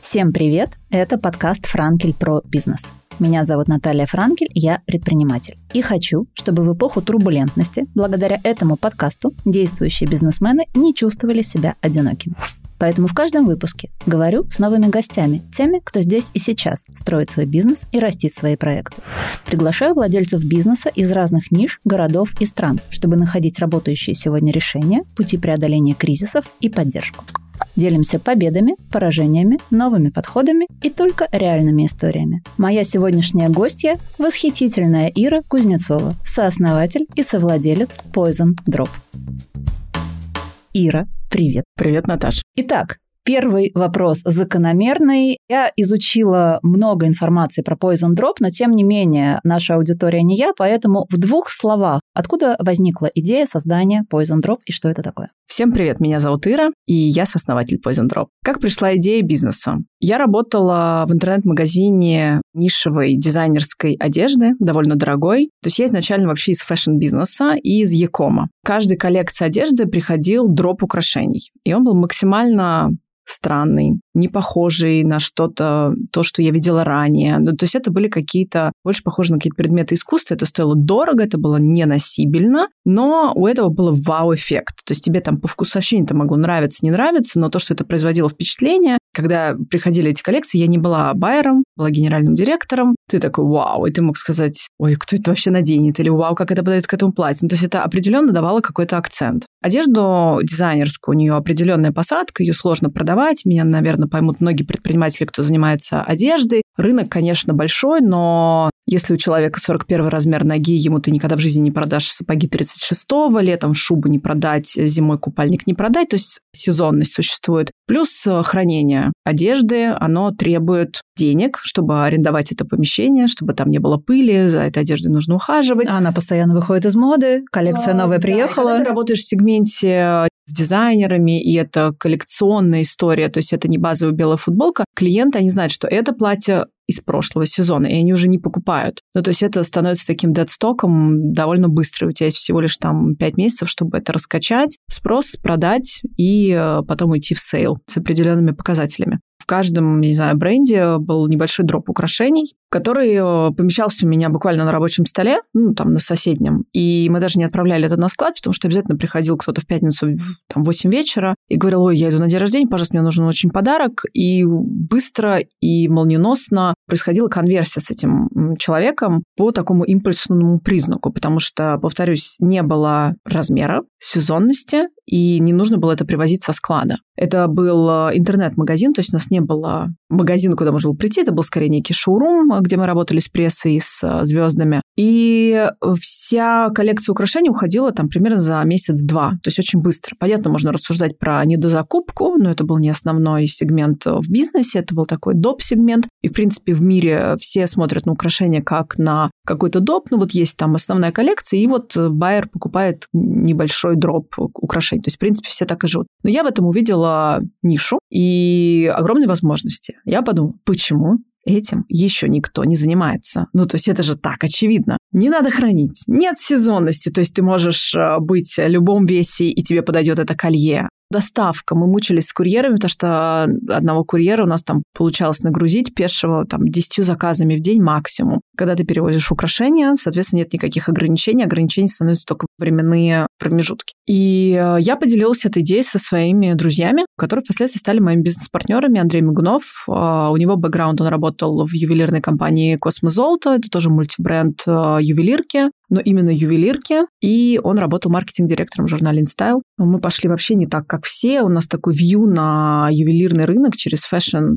Всем привет! Это подкаст «Франкель про бизнес». Меня зовут Наталья Франкель, я предприниматель. И хочу, чтобы в эпоху турбулентности, благодаря этому подкасту, действующие бизнесмены не чувствовали себя одинокими. Поэтому в каждом выпуске говорю с новыми гостями, теми, кто здесь и сейчас строит свой бизнес и растит свои проекты. Приглашаю владельцев бизнеса из разных ниш, городов и стран, чтобы находить работающие сегодня решения, пути преодоления кризисов и поддержку. Делимся победами, поражениями, новыми подходами и только реальными историями. Моя сегодняшняя гостья – восхитительная Ира Кузнецова, сооснователь и совладелец Poison Drop. Ира, привет. Привет, Наташ. Итак, Первый вопрос закономерный. Я изучила много информации про Poison Drop, но тем не менее наша аудитория не я, поэтому в двух словах, откуда возникла идея создания Poison Drop и что это такое? Всем привет, меня зовут Ира, и я сооснователь Poison Drop. Как пришла идея бизнеса? Я работала в интернет-магазине нишевой дизайнерской одежды, довольно дорогой. То есть я изначально вообще из фэшн-бизнеса и из e-com а. Каждой коллекции одежды приходил дроп украшений. И он был максимально странный, не похожий на что-то, то, что я видела ранее. Ну, то есть это были какие-то, больше похожи на какие-то предметы искусства. Это стоило дорого, это было неносибельно, но у этого был вау-эффект. То есть тебе там по вкусовщине это могло нравиться, не нравиться, но то, что это производило впечатление, когда приходили эти коллекции, я не была байером, была генеральным директором. Ты такой, вау, и ты мог сказать, ой, кто это вообще наденет? Или вау, как это подойдет к этому платью? Ну, то есть это определенно давало какой-то акцент. Одежду дизайнерскую, у нее определенная посадка, ее сложно продавать. Меня, наверное, поймут многие предприниматели, кто занимается одеждой. Рынок, конечно, большой, но если у человека 41 размер ноги, ему ты никогда в жизни не продашь сапоги 36-го, летом шубу не продать, зимой купальник не продать, то есть сезонность существует. Плюс э, хранение одежды, оно требует денег, чтобы арендовать это помещение, чтобы там не было пыли, за этой одеждой нужно ухаживать. Она постоянно выходит из моды, коллекция а, новая приехала. Да, когда ты работаешь в сегменте с дизайнерами, и это коллекционная история, то есть это не базовая белая футболка, клиенты, они знают, что это платье из прошлого сезона, и они уже не покупают. Ну, то есть это становится таким deadstock ом довольно быстро. У тебя есть всего лишь там 5 месяцев, чтобы это раскачать, спрос, продать и э, потом уйти в сейл с определенными показателями каждом, не знаю, бренде был небольшой дроп украшений, который э, помещался у меня буквально на рабочем столе, ну, там, на соседнем. И мы даже не отправляли это на склад, потому что обязательно приходил кто-то в пятницу в там, 8 вечера и говорил, ой, я иду на день рождения, пожалуйста, мне нужен очень подарок. И быстро и молниеносно происходила конверсия с этим человеком по такому импульсному признаку, потому что, повторюсь, не было размера, сезонности, и не нужно было это привозить со склада. Это был э, интернет-магазин, то есть у нас не было магазина, куда можно было прийти, это был скорее некий шоурум, где мы работали с прессой с э, звездами. И вся коллекция украшений уходила там примерно за месяц-два, то есть очень быстро. Понятно, можно рассуждать про недозакупку, но это был не основной сегмент в бизнесе, это был такой доп-сегмент. И, в принципе, в мире все смотрят на украшения как на какой-то доп, ну вот есть там основная коллекция, и вот байер покупает небольшой дроп украшений. То есть, в принципе, все так и живут. Но я в этом увидела нишу и огромные возможности. Я подумала, почему этим еще никто не занимается. Ну, то есть это же так очевидно. Не надо хранить. Нет сезонности. То есть ты можешь э, быть в любом весе, и тебе подойдет это колье. Доставка. Мы мучились с курьерами, потому что одного курьера у нас там получалось нагрузить пешего там 10 заказами в день максимум. Когда ты перевозишь украшения, соответственно, нет никаких ограничений. Ограничения становятся только временные промежутки. И э, я поделилась этой идеей со своими друзьями, которые впоследствии стали моими бизнес-партнерами. Андрей Мигунов, э, у него бэкграунд, он работал в ювелирной компании «Космозолото», это тоже мультибренд э, ювелирки но именно ювелирки, и он работал маркетинг-директором в журнале InStyle. Мы пошли вообще не так, как все. У нас такой view на ювелирный рынок через фэшн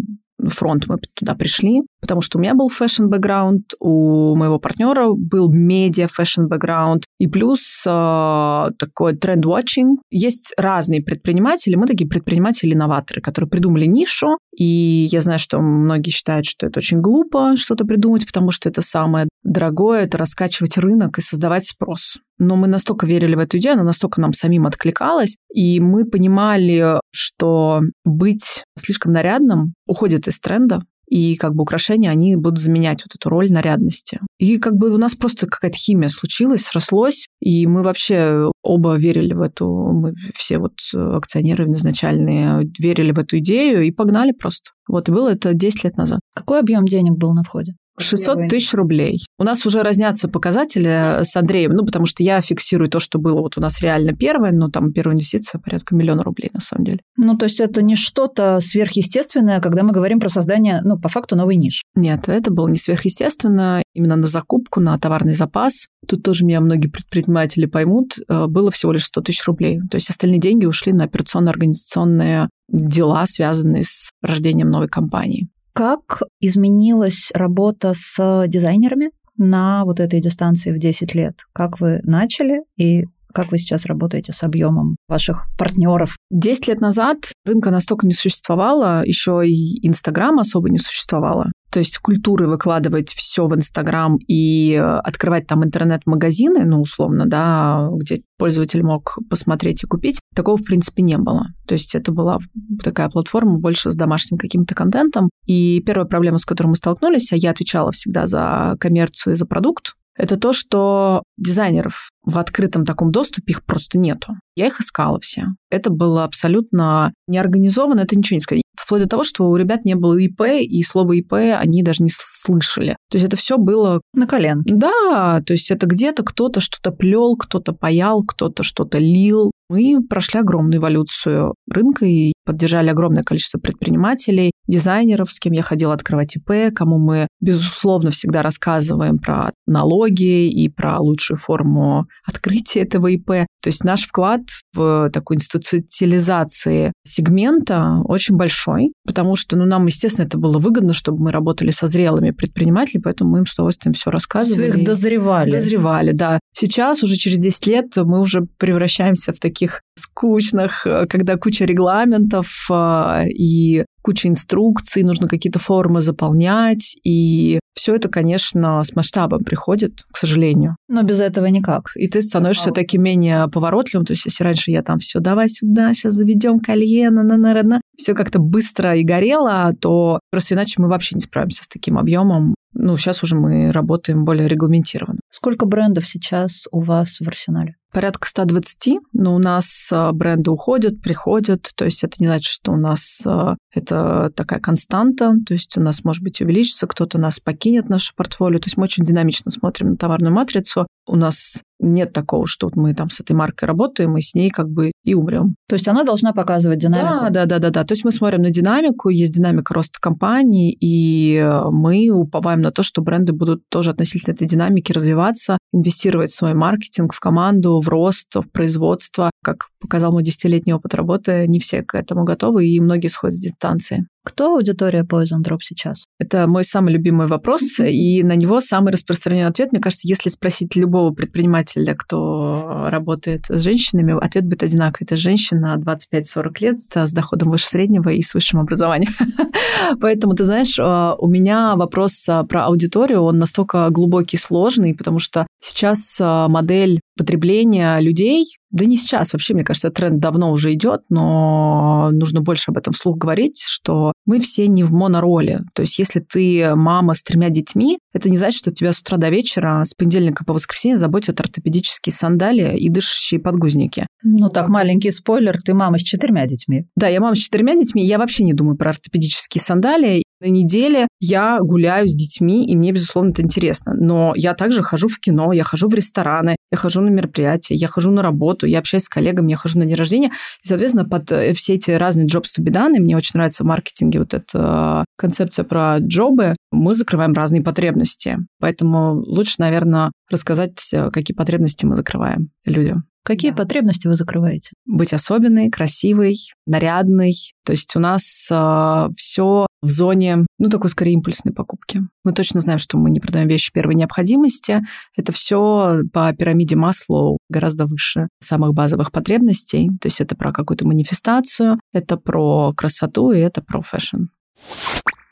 фронт мы туда пришли, потому что у меня был фэшн-бэкграунд, у моего партнера был медиа фэшн-бэкграунд, и плюс э, такой trendwatching. Есть разные предприниматели, мы такие предприниматели-инноваторы, которые придумали нишу, и я знаю, что многие считают, что это очень глупо что-то придумать, потому что это самое дорогое, это раскачивать рынок и создавать спрос. Но мы настолько верили в эту идею, она настолько нам самим откликалась, и мы понимали, что быть слишком нарядным уходит из тренда, и как бы украшения, они будут заменять вот эту роль нарядности. И как бы у нас просто какая-то химия случилась, срослось, и мы вообще оба верили в эту, мы все вот акционеры изначальные верили в эту идею и погнали просто. Вот, и было это 10 лет назад. Какой объем денег был на входе? 600 тысяч рублей. У нас уже разнятся показатели с Андреем, ну, потому что я фиксирую то, что было вот у нас реально первое, но там первая инвестиция порядка миллиона рублей, на самом деле. Ну, то есть это не что-то сверхъестественное, когда мы говорим про создание, ну, по факту, новой ниши. Нет, это было не сверхъестественно. Именно на закупку, на товарный запас. Тут тоже меня многие предприниматели поймут. Э, было всего лишь 100 тысяч рублей. То есть остальные деньги ушли на операционно-организационные дела, связанные с рождением новой компании. Как изменилась работа с дизайнерами на вот этой дистанции в 10 лет? Как вы начали и как вы сейчас работаете с объемом ваших партнеров? Десять лет назад рынка настолько не существовало, еще и Инстаграм особо не существовало. То есть культуры выкладывать все в Инстаграм и э, открывать там интернет-магазины, ну, условно, да, где пользователь мог посмотреть и купить, такого, в принципе, не было. То есть это была такая платформа больше с домашним каким-то контентом. И первая проблема, с которой мы столкнулись, а я отвечала всегда за коммерцию и за продукт, это то, что дизайнеров в открытом таком доступе их просто нету. Я их искала все. Это было абсолютно неорганизовано, это ничего не сказать. Вплоть до того, что у ребят не было ИП, и слово ИП они даже не слышали. То есть это все было... На коленке. Да, то есть это где-то кто-то что-то плел, кто-то паял, кто-то что-то лил. Мы прошли огромную эволюцию рынка и поддержали огромное количество предпринимателей, дизайнеров, с кем я ходила открывать ИП, кому мы, безусловно, всегда рассказываем про налоги и про лучшую форму открытия этого ИП. То есть наш вклад в такую институциализации сегмента очень большой, потому что ну, нам, естественно, это было выгодно, чтобы мы работали со зрелыми предпринимателями, поэтому мы им с удовольствием все рассказывали. Вы их дозревали. Дозревали, да. Сейчас, уже через 10 лет, мы уже превращаемся в таких скучных, э, когда куча регламентов э, и куча инструкций, нужно какие-то формы заполнять, и все это, конечно, с масштабом приходит, к сожалению. Но без этого никак. И ты становишься таким менее поворотливым. То есть, если раньше я там все, давай сюда, сейчас заведем колье, на на на на все как-то быстро и горело, то просто иначе мы вообще не справимся с таким объемом. Ну, сейчас уже мы работаем более регламентированно. Сколько брендов сейчас у вас в арсенале? порядка 120, но у нас а, бренды уходят, приходят, то есть это не значит, что у нас а, это такая константа, то есть у нас, может быть, увеличится, кто-то нас покинет, наше портфолио, то есть мы очень динамично смотрим на товарную матрицу, у нас нет такого, что вот мы там с этой маркой работаем, и с ней как бы и умрем. То есть она должна показывать динамику? Да, да, да, да, да. То есть мы смотрим на динамику, есть динамика роста компании, и мы уповаем на то, что бренды будут тоже относительно этой динамики развиваться, инвестировать в свой маркетинг, в команду, в рост, в производство. Как показал мой десятилетний опыт работы, не все к этому готовы, и многие сходят с дистанции. Кто аудитория Poison Drop сейчас? Это мой самый любимый вопрос, и на него самый распространенный ответ. Мне кажется, если спросить любого предпринимателя, кто работает с женщинами, ответ будет одинаковый. Это женщина 25-40 лет с доходом выше среднего и с высшим образованием. Поэтому, ты знаешь, а, у меня вопрос а, про аудиторию, он настолько глубокий, сложный, потому что сейчас а, модель потребления людей, да не сейчас, вообще, мне кажется, тренд давно уже идет, но нужно больше об этом вслух говорить, что мы все не в монороли. То есть если ты мама с тремя детьми, это не значит, что тебя с утра до вечера, с понедельника по воскресенье заботят ортопедические сандалии и дышащие подгузники. Ну так, маленький спойлер, ты мама с четырьмя детьми. Да, я мама с четырьмя детьми, я вообще не думаю про ортопедические сандалии. На неделе я гуляю с детьми, и мне, безусловно, это интересно. Но я также хожу в кино, я хожу в рестораны, я хожу на мероприятия, я хожу на работу, я общаюсь с коллегами, я хожу на день рождения. И, соответственно, под э, все эти разные jobs to be done, и мне очень нравится в маркетинге вот эта концепция про джобы, мы закрываем разные потребности. Поэтому лучше, наверное, рассказать, э, какие потребности мы закрываем людям. Какие да. потребности вы закрываете? Быть особенной, красивой, нарядной. То есть у нас э, все в зоне, ну, такой скорее импульсной покупки. Мы точно знаем, что мы не продаем вещи первой необходимости. Это все по пирамиде Маслоу гораздо выше самых базовых потребностей. То есть это про какую-то манифестацию, это про красоту и это про фэшн.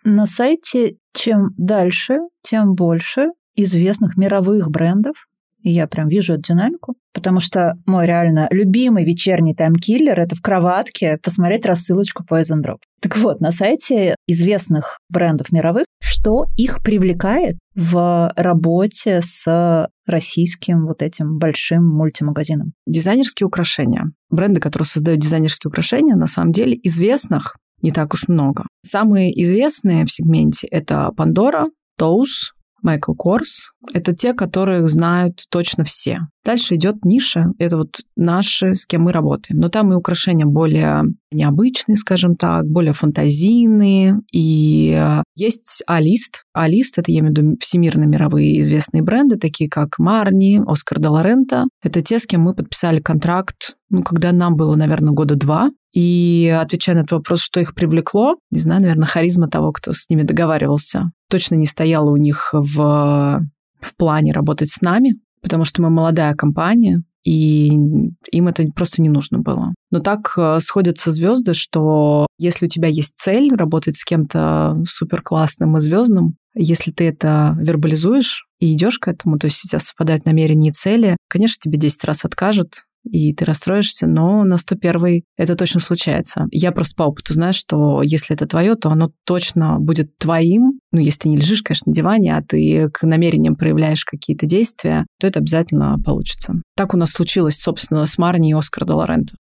На сайте чем дальше, тем больше известных мировых брендов, и я прям вижу эту динамику, потому что мой реально любимый вечерний таймкиллер — это в кроватке посмотреть рассылочку Poison Drop. Так вот, на сайте известных брендов мировых, что их привлекает в работе с российским вот этим большим мультимагазином? Дизайнерские украшения. Бренды, которые создают дизайнерские украшения, на самом деле известных не так уж много. Самые известные в сегменте это Pandora, Toes, Майкл Корс. Это те, которых знают точно все. Дальше идет ниша. Это вот наши, с кем мы работаем. Но там и украшения более необычные, скажем так, более фантазийные. И э, есть А-лист. А-лист — это, я имею в виду, всемирно мировые известные бренды, такие как Марни, Оскар де Лорента. Это те, с кем мы подписали контракт, ну, когда нам было, наверное, года два. И отвечая на этот вопрос, что их привлекло, не знаю, наверное, харизма того, кто с ними договаривался, точно не стояла у них в, в плане работать с нами, потому что мы молодая компания, и им это просто не нужно было. Но так э, сходятся звезды, что если у тебя есть цель работать с кем-то супер классным и звездным, если ты это вербализуешь и идешь к этому, то есть у тебя совпадают намерения и цели, конечно, тебе 10 раз откажут, и ты расстроишься, но на 101 это точно случается. Я просто по опыту знаю, что если это твое, то оно точно будет твоим. Ну, если ты не лежишь, конечно, на диване, а ты к намерениям проявляешь какие-то действия, то это обязательно получится. Так у нас случилось, собственно, с Марни и Оскар де.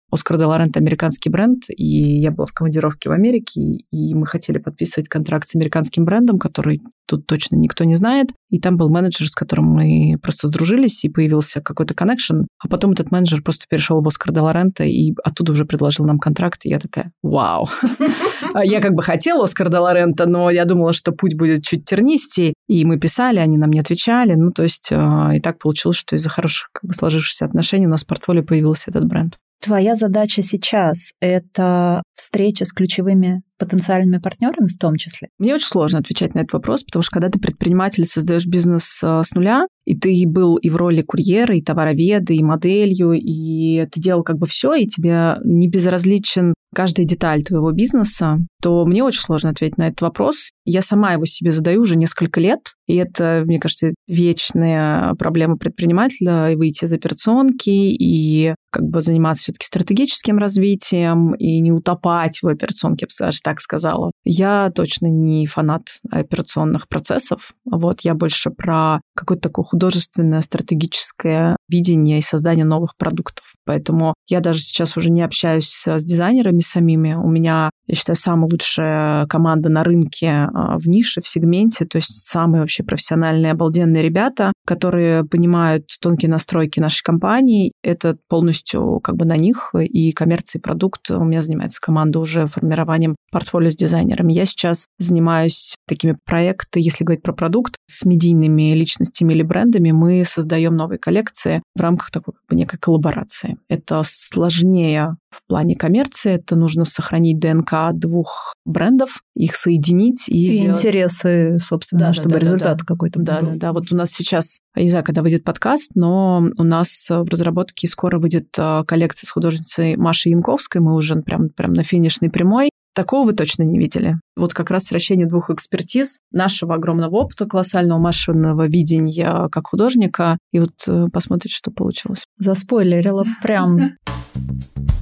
Оскар де американский бренд, и я была в командировке в Америке, и мы хотели подписывать контракт с американским брендом, который тут точно никто не знает. И там был менеджер, с которым мы просто сдружились, и появился какой-то коннекшн. А потом этот менеджер просто перешел в Оскар де и оттуда уже предложил нам контракт, и я такая, вау. А я как бы хотела Оскар де но я думала, что путь будет чуть тернистее, и мы писали, они нам не отвечали. Ну, то есть а, и так получилось, что из-за хороших как бы, сложившихся отношений у нас в портфолио появился этот бренд. Твоя задача сейчас — это встреча с ключевыми потенциальными партнерами в том числе? Мне очень сложно отвечать на этот вопрос, потому что когда ты предприниматель, создаешь бизнес э, с нуля, и ты был и в роли курьера, и товароведа, и моделью, и ты делал как бы все, и тебе не безразличен каждая деталь твоего бизнеса, то мне очень сложно ответить на этот вопрос. Я сама его себе задаю уже несколько лет, и это, мне кажется, вечная проблема предпринимателя, и выйти из операционки, и как бы заниматься все-таки стратегическим развитием, и не утопать в операционке, я бы даже так сказала. Я точно не фанат операционных процессов. Вот я больше про какое-то такое художественное, стратегическое видение и создание новых продуктов. Поэтому я даже сейчас уже не общаюсь с дизайнерами самими. У меня, я считаю, самая лучшая команда на рынке а, в нише, в сегменте, то есть самые вообще профессиональные, обалденные ребята, которые понимают тонкие настройки нашей компании. Это полностью как бы на них и коммерции продукт. У меня занимается команда уже формированием портфолио с дизайнерами. Я сейчас занимаюсь такими проектами, если говорить про продукт, с медийными личностями или брендами. Мы создаем новые коллекции в рамках такой как бы некой коллаборации. Это сложнее в плане коммерции. Это нужно сохранить ДНК двух брендов, их соединить и, и сделать... интересы, собственно, да, чтобы да, результат да, какой-то да, был. Да, да, вот у нас сейчас, я не знаю, когда выйдет подкаст, но у нас в разработке скоро выйдет а, коллекция с художницей Машей Янковской. Мы уже прям, прям на финишной прямой. Такого вы точно не видели. Вот как раз сращение двух экспертиз, нашего огромного опыта, колоссального машинного видения как художника, и вот э, посмотрите, что получилось. Заспойлерила прям.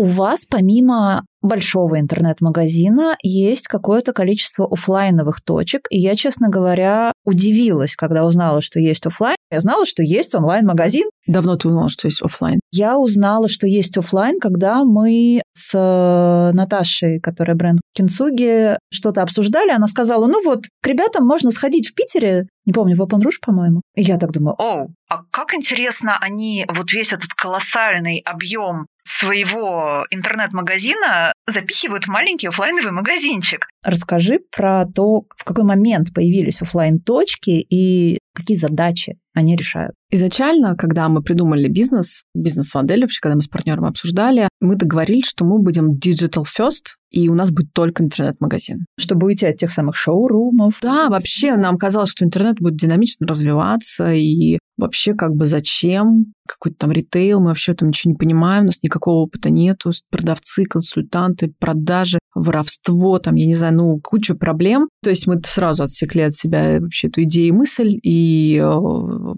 У вас помимо большого интернет-магазина есть какое-то количество офлайновых точек. И я, честно говоря, удивилась, когда узнала, что есть офлайн. Я знала, что есть онлайн-магазин. Давно ты узнала, что есть офлайн? Я узнала, что есть офлайн, когда мы с Наташей, которая бренд Кинцуги, что-то обсуждали. Она сказала, ну вот, к ребятам можно сходить в Питере, не помню, в Open Rouge, по-моему. И я так думаю, о, а как интересно они вот весь этот колоссальный объем своего интернет-магазина запихивают в маленький офлайновый магазинчик. Расскажи про то, в какой момент появились офлайн точки и какие задачи они решают. Изначально, когда мы придумали бизнес, бизнес-модель вообще, когда мы с партнером обсуждали, мы договорились, что мы будем digital first, и у нас будет только интернет-магазин. Чтобы уйти от тех самых шоурумов. Да, вообще нам казалось, что интернет будет динамично развиваться, и вообще как бы зачем какой-то там ритейл, мы вообще там ничего не понимаем, у нас никакого опыта нету, продавцы, консультанты, продажи, воровство, там, я не знаю, ну, куча проблем. То есть мы сразу отсекли от себя вообще эту идею и мысль, и э,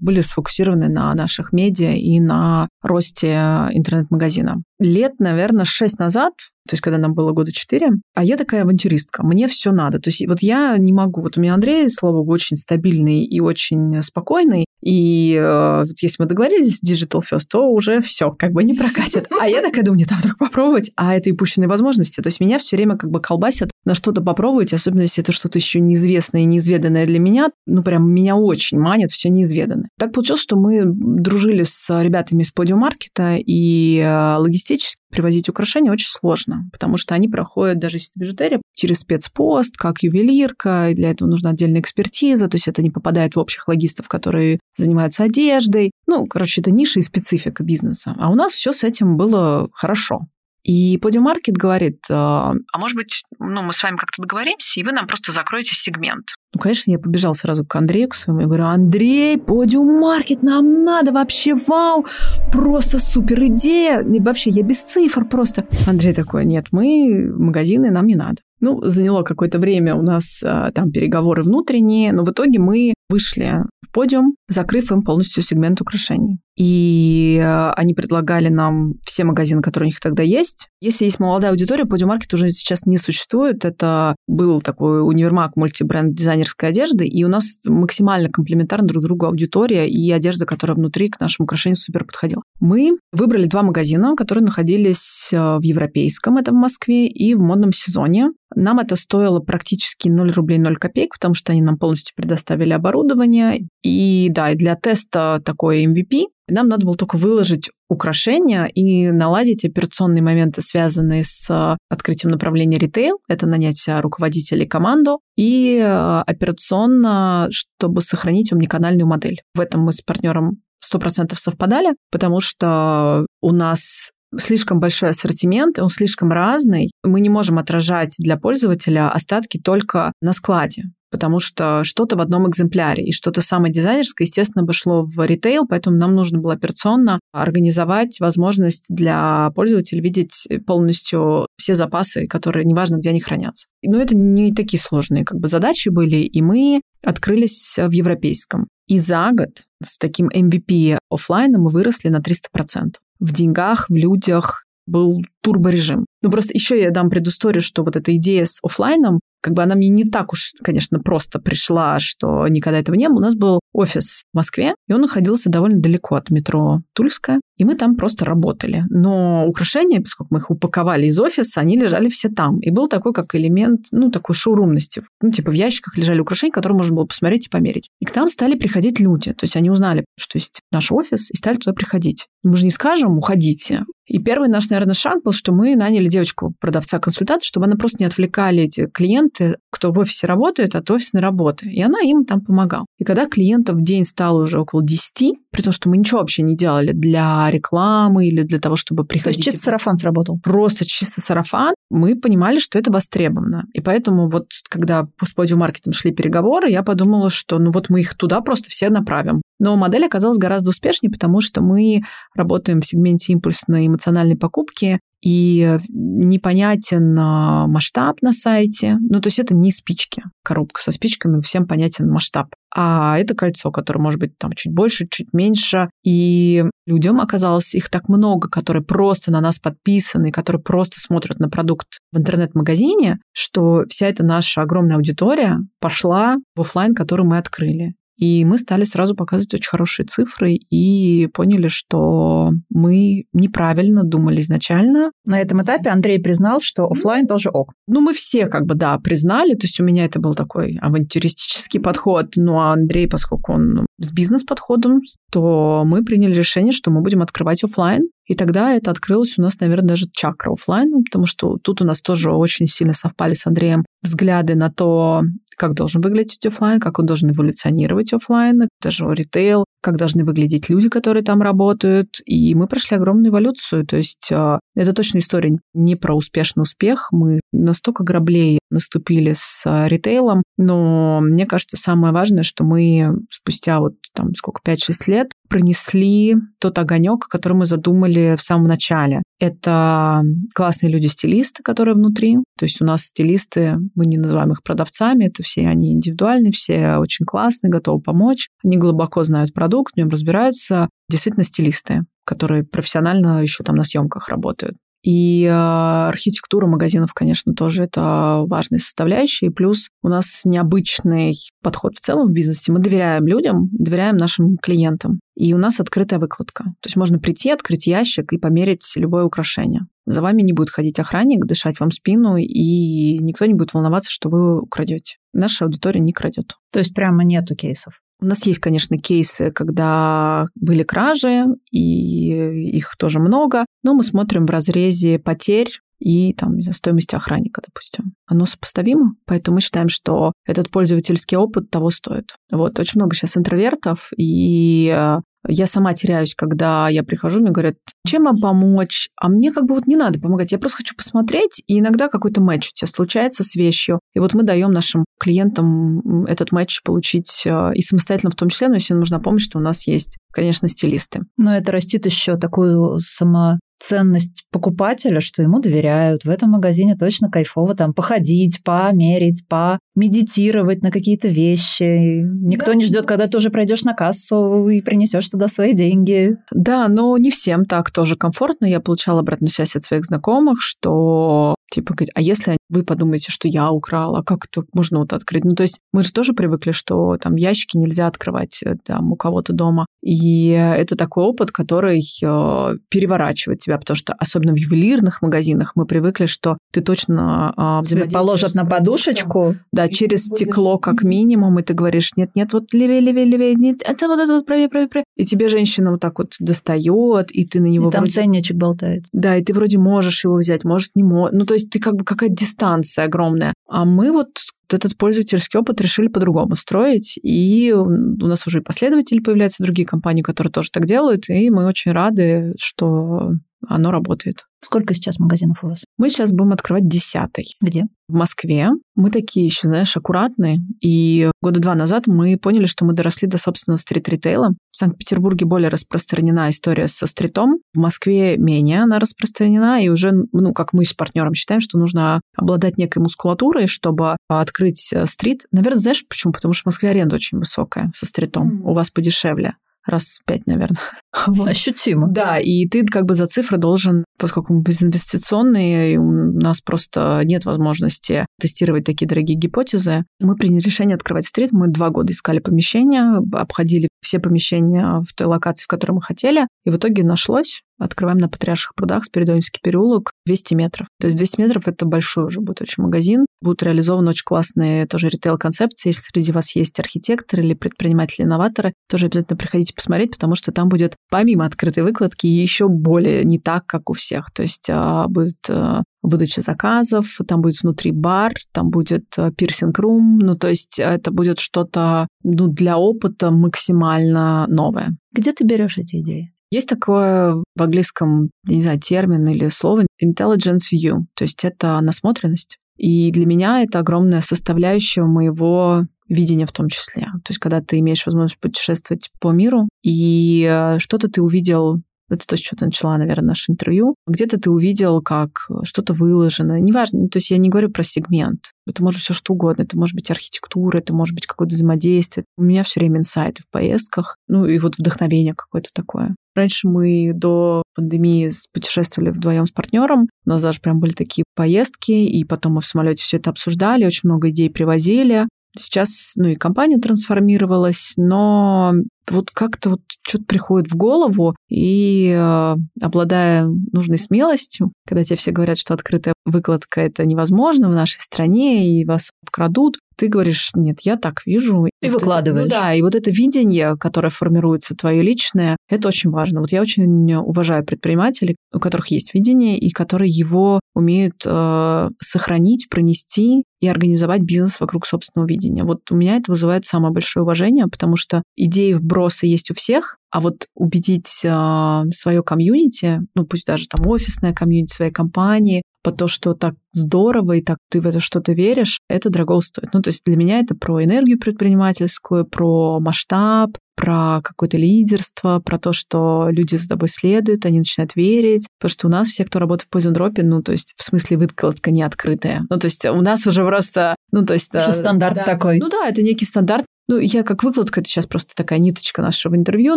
были сфокусированы на наших медиа и на росте интернет-магазина. Лет, наверное, шесть назад, то есть когда нам было года четыре, а я такая авантюристка, мне все надо. То есть вот я не могу, вот у меня Андрей, слава богу, очень стабильный и очень спокойный, и э, если мы договорились Digital First, то уже все, как бы не прокатит. А я такая думаю, нет, а вдруг попробовать, а это и упущенные возможности. То есть меня все время как бы колбасят на что-то попробовать, особенно если это что-то еще неизвестное и неизведанное для меня. Ну, прям меня очень манит все неизведанное. Так получилось, что мы дружили с ребятами из подиумаркета, и э, логистически привозить украшения очень сложно, потому что они проходят, даже если бижутерия, через спецпост, как ювелирка, и для этого нужна отдельная экспертиза, то есть это не попадает в общих логистов, которые занимаются одеждой. Ну, короче, это ниша и специфика бизнеса. А у нас все с этим было хорошо. И Market говорит, а, а может быть, ну, мы с вами как-то договоримся, и вы нам просто закроете сегмент. Ну, конечно, я побежал сразу к Андрею, к своему, и говорю, Андрей, Market нам надо, вообще вау, просто супер идея, и вообще я без цифр просто. Андрей такой, нет, мы магазины, нам не надо. Ну, заняло какое-то время у нас а, там переговоры внутренние, но в итоге мы вышли в подиум, закрыв им полностью сегмент украшений. И а, они предлагали нам все магазины, которые у них тогда есть. Если есть молодая аудитория, подиум-маркет уже сейчас не существует. Это был такой универмаг мультибренд дизайнерской одежды, и у нас максимально комплементарно друг другу аудитория и одежда, которая внутри к нашему украшению супер подходила. Мы выбрали два магазина, которые находились а, в Европейском, это в Москве, и в модном сезоне. Нам это стоило практически 0 рублей 0 копеек, потому что они нам полностью предоставили оборудование. И да, и для теста такой MVP нам надо было только выложить украшения и наладить операционные моменты, связанные с открытием направления ритейл. Это нанять руководителей команду и э, операционно, чтобы сохранить умниканальную модель. В этом мы с партнером 100% совпадали, потому что у нас слишком большой ассортимент, он слишком разный. Мы не можем отражать для пользователя остатки только на складе потому что что-то в одном экземпляре, и что-то самое дизайнерское, естественно, бы шло в ритейл, поэтому нам нужно было операционно организовать возможность для пользователя видеть полностью все запасы, которые, неважно, где они хранятся. Но это не такие сложные как бы задачи были, и мы открылись в европейском. И за год с таким MVP офлайном мы выросли на 300% в деньгах, в людях был турборежим. Ну, просто еще я дам предысторию, что вот эта идея с офлайном, как бы она мне не так уж, конечно, просто пришла, что никогда этого не было. У нас был офис в Москве, и он находился довольно далеко от метро Тульская, и мы там просто работали. Но украшения, поскольку мы их упаковали из офиса, они лежали все там. И был такой как элемент, ну, такой шоурумности. Ну, типа в ящиках лежали украшения, которые можно было посмотреть и померить. И к нам стали приходить люди. То есть они узнали, что есть наш офис, и стали туда приходить. Мы же не скажем, уходите. И первый наш, наверное, шаг был, что мы наняли девочку, продавца-консультанта, чтобы она просто не отвлекали эти клиенты, кто в офисе работает, от офисной работы. И она им там помогала. И когда клиентов в день стало уже около 10, при том, что мы ничего вообще не делали для рекламы или для того, чтобы приходить... То есть чисто сарафан сработал? Просто чисто сарафан. Мы понимали, что это востребовано. И поэтому вот, когда с подиум-маркетом шли переговоры, я подумала, что ну вот мы их туда просто все направим. Но модель оказалась гораздо успешнее, потому что мы работаем в сегменте импульсной эмоциональной покупки, и непонятен а, масштаб на сайте. Ну, то есть это не спички. Коробка со спичками, всем понятен масштаб. А это кольцо, которое может быть там чуть больше, чуть меньше. И людям оказалось их так много, которые просто на нас подписаны, которые просто смотрят на продукт в интернет-магазине, что вся эта наша огромная аудитория пошла в офлайн, который мы открыли. И мы стали сразу показывать очень хорошие цифры и поняли, что мы неправильно думали изначально. На этом этапе Андрей признал, что офлайн тоже ок. Ну, мы все как бы, да, признали. То есть у меня это был такой авантюристический подход. Ну, а Андрей, поскольку он с бизнес-подходом, то мы приняли решение, что мы будем открывать офлайн. И тогда это открылось у нас, наверное, даже чакра офлайн, потому что тут у нас тоже очень сильно совпали с Андреем взгляды на то, как должен выглядеть офлайн, как он должен эволюционировать офлайн, даже ритейл, как должны выглядеть люди, которые там работают. И мы прошли огромную эволюцию. То есть э, это точно история не про успешный успех. Мы настолько граблей наступили с э, ритейлом, но мне кажется, самое важное, что мы спустя вот там сколько, 5-6 лет пронесли тот огонек, который мы задумали в самом начале. Это классные люди-стилисты, которые внутри. То есть у нас стилисты, мы не называем их продавцами, это все они индивидуальные, все очень классные, готовы помочь. Они глубоко знают продукт, в нем разбираются. Действительно стилисты которые профессионально еще там на съемках работают. И э, архитектура магазинов, конечно, тоже это важная составляющая. И плюс у нас необычный подход в целом в бизнесе. Мы доверяем людям, доверяем нашим клиентам. И у нас открытая выкладка. То есть можно прийти, открыть ящик и померить любое украшение. За вами не будет ходить охранник, дышать вам спину, и никто не будет волноваться, что вы украдете. Наша аудитория не крадет. То есть прямо нету кейсов? У нас есть, конечно, кейсы, когда были кражи, и их тоже много, но мы смотрим в разрезе потерь и там, не знаю, стоимости охранника, допустим. Оно сопоставимо, поэтому мы считаем, что этот пользовательский опыт того стоит. Вот, очень много сейчас интровертов, и э, я сама теряюсь, когда я прихожу, мне говорят, чем вам помочь? А мне как бы вот не надо помогать, я просто хочу посмотреть, и иногда какой-то матч у тебя случается с вещью. И вот мы даем нашим клиентам этот матч получить э, и самостоятельно в том числе, но если нужна помощь, то у нас есть, конечно, стилисты. Но это растит еще такую само ценность покупателя, что ему доверяют. В этом магазине точно кайфово там походить, померить, помедитировать на какие-то вещи. Никто да. не ждет, когда ты уже пройдешь на кассу и принесешь туда свои деньги. Да, но не всем так тоже комфортно. Я получала обратную связь от своих знакомых, что Типа говорить, а если вы подумаете, что я украла, как это можно вот открыть? Ну, то есть мы же тоже привыкли, что там ящики нельзя открывать э, там у кого-то дома. И это такой опыт, который э, переворачивает тебя, потому что особенно в ювелирных магазинах мы привыкли, что ты точно э, взаимодействуешь... положат на подушечку. Да, через стекло как минимум, и ты говоришь, нет-нет, вот левее, левее, левее, нет, это вот это вот правее, правее, правее. И тебе женщина вот так вот достает, и ты на него... И там вроде... ценничек болтает. Да, и ты вроде можешь его взять, может, не можешь. Ну, то есть ты как бы какая-то дистанция огромная. А мы вот этот пользовательский опыт решили по-другому строить, и у нас уже и последователи появляются, другие компании, которые тоже так делают, и мы очень рады, что оно работает. Сколько сейчас магазинов у вас? Мы сейчас будем открывать десятый. Где? В Москве. Мы такие еще, знаешь, аккуратные. И года два назад мы поняли, что мы доросли до собственного стрит-ритейла. В Санкт-Петербурге более распространена история со стритом. В Москве менее она распространена. И уже, ну, как мы с партнером считаем, что нужно обладать некой мускулатурой, чтобы открыть э, стрит. Наверное, знаешь почему? Потому что в Москве аренда очень высокая со стритом. Mm-hmm. У вас подешевле раз пять, наверное. Ощутимо. Да, и ты как бы за цифры должен, поскольку мы безинвестиционные, и у нас просто нет возможности тестировать такие дорогие гипотезы, мы приняли решение открывать стрит. Мы два года искали помещения, обходили все помещения в той локации, в которой мы хотели, и в итоге нашлось. Открываем на Патриарших прудах, Спиридонский переулок, 200 метров. То есть 200 метров – это большой уже будет очень магазин. Будут реализованы очень классные тоже ритейл-концепции. Если среди вас есть архитекторы или предприниматели-инноваторы, тоже обязательно приходите посмотреть, потому что там будет помимо открытой выкладки еще более не так, как у всех. То есть а, будет а, выдача заказов, там будет внутри бар, там будет пирсинг-рум, ну, то есть это будет что-то ну, для опыта максимально новое. Где ты берешь эти идеи? Есть такое в английском, не знаю, термин или слово intelligence view, то есть это насмотренность. И для меня это огромная составляющая моего видения в том числе. То есть когда ты имеешь возможность путешествовать по миру, и э, что-то ты увидел это то, с чего ты начала, наверное, наше интервью. Где-то ты увидел, как что-то выложено. Неважно, то есть я не говорю про сегмент. Это может все что угодно. Это может быть архитектура, это может быть какое-то взаимодействие. У меня все время инсайты в поездках. Ну и вот вдохновение какое-то такое. Раньше мы до пандемии путешествовали вдвоем с партнером. У нас даже прям были такие поездки, и потом мы в самолете все это обсуждали, очень много идей привозили. Сейчас, ну и компания трансформировалась, но вот как-то вот что-то приходит в голову, и э, обладая нужной смелостью, когда тебе все говорят, что открытая выкладка это невозможно в нашей стране, и вас обкрадут, ты говоришь, нет, я так вижу. И вот выкладываешь. Это, ну да, и вот это видение, которое формируется твое личное, это очень важно. Вот я очень уважаю предпринимателей, у которых есть видение, и которые его умеют э, сохранить, пронести и организовать бизнес вокруг собственного видения. Вот у меня это вызывает самое большое уважение, потому что идеи вброса есть у всех, а вот убедить э, свое комьюнити, ну пусть даже там офисная комьюнити своей компании, по то, что так здорово и так ты в это что-то веришь, это дорого стоит. Ну, то есть для меня это про энергию предпринимательскую, про масштаб, про какое-то лидерство, про то, что люди за тобой следуют, они начинают верить. Потому что у нас все, кто работает в Drop, ну, то есть в смысле выкладка не открытая. Ну, то есть у нас уже просто... Ну, то есть... Уже стандарт да, такой. Ну да, это некий стандарт. Ну, я как выкладка, это сейчас просто такая ниточка нашего интервью,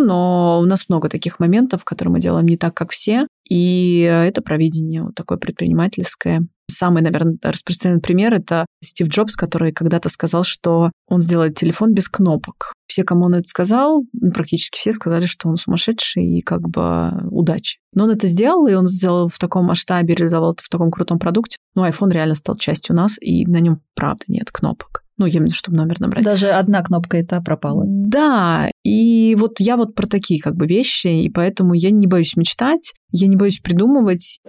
но у нас много таких моментов, которые мы делаем не так, как все, и это провидение вот такое предпринимательское. Самый, наверное, распространенный пример — это Стив Джобс, который когда-то сказал, что он сделает телефон без кнопок. Все, кому он это сказал, ну, практически все сказали, что он сумасшедший и как бы удачи. Но он это сделал, и он сделал в таком масштабе, реализовал это в таком крутом продукте. Ну, iPhone реально стал частью нас, и на нем, правда, нет кнопок. Ну, именно, чтобы номер набрать. Даже одна кнопка и та пропала. Да, и вот я вот про такие как бы вещи, и поэтому я не боюсь мечтать, я не боюсь придумывать.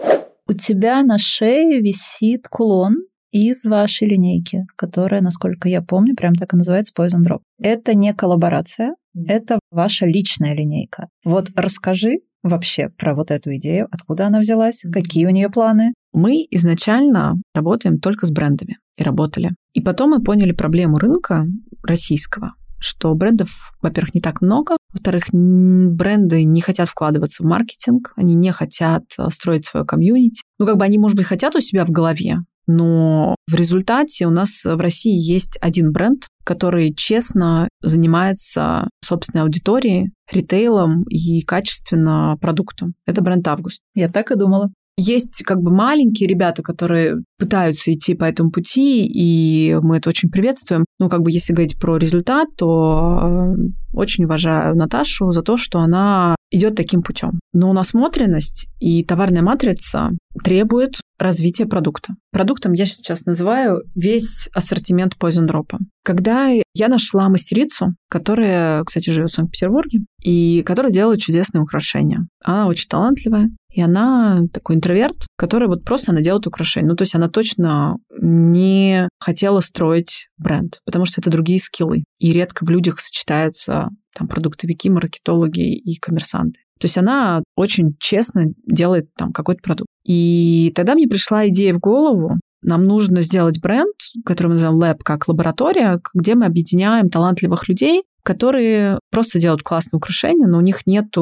У тебя на шее висит кулон из вашей линейки, которая, насколько я помню, прям так и называется Poison Drop. Это не коллаборация, это ваша личная линейка. Вот расскажи вообще про вот эту идею, откуда она взялась, какие у нее планы. Мы изначально работаем только с брендами и работали. И потом мы поняли проблему рынка российского, что брендов, во-первых, не так много, во-вторых, бренды не хотят вкладываться в маркетинг, они не хотят э, строить свое комьюнити. Ну, как бы они, может быть, хотят у себя в голове, но в результате у нас в России есть один бренд, который честно занимается собственной аудиторией, ритейлом и качественно продуктом. Это бренд «Август». Я так и думала. Есть как бы маленькие ребята, которые пытаются идти по этому пути, и мы это очень приветствуем. Ну, как бы если говорить про результат, то э, очень уважаю Наташу за то, что она идет таким путем. Но насмотренность и товарная матрица требует развития продукта. Продуктом я сейчас называю весь ассортимент Poison Drop. Когда я нашла мастерицу, которая, кстати, живет в Санкт-Петербурге, и которая делает чудесные украшения. Она очень талантливая, и она такой интроверт, который вот просто она делает украшения. Ну, то есть она точно не хотела строить бренд, потому что это другие скиллы. И редко в людях сочетаются там продуктовики, маркетологи и коммерсанты. То есть она очень честно делает там какой-то продукт. И тогда мне пришла идея в голову, нам нужно сделать бренд, который мы называем Lab, как лаборатория, где мы объединяем талантливых людей, которые просто делают классные украшения, но у них нет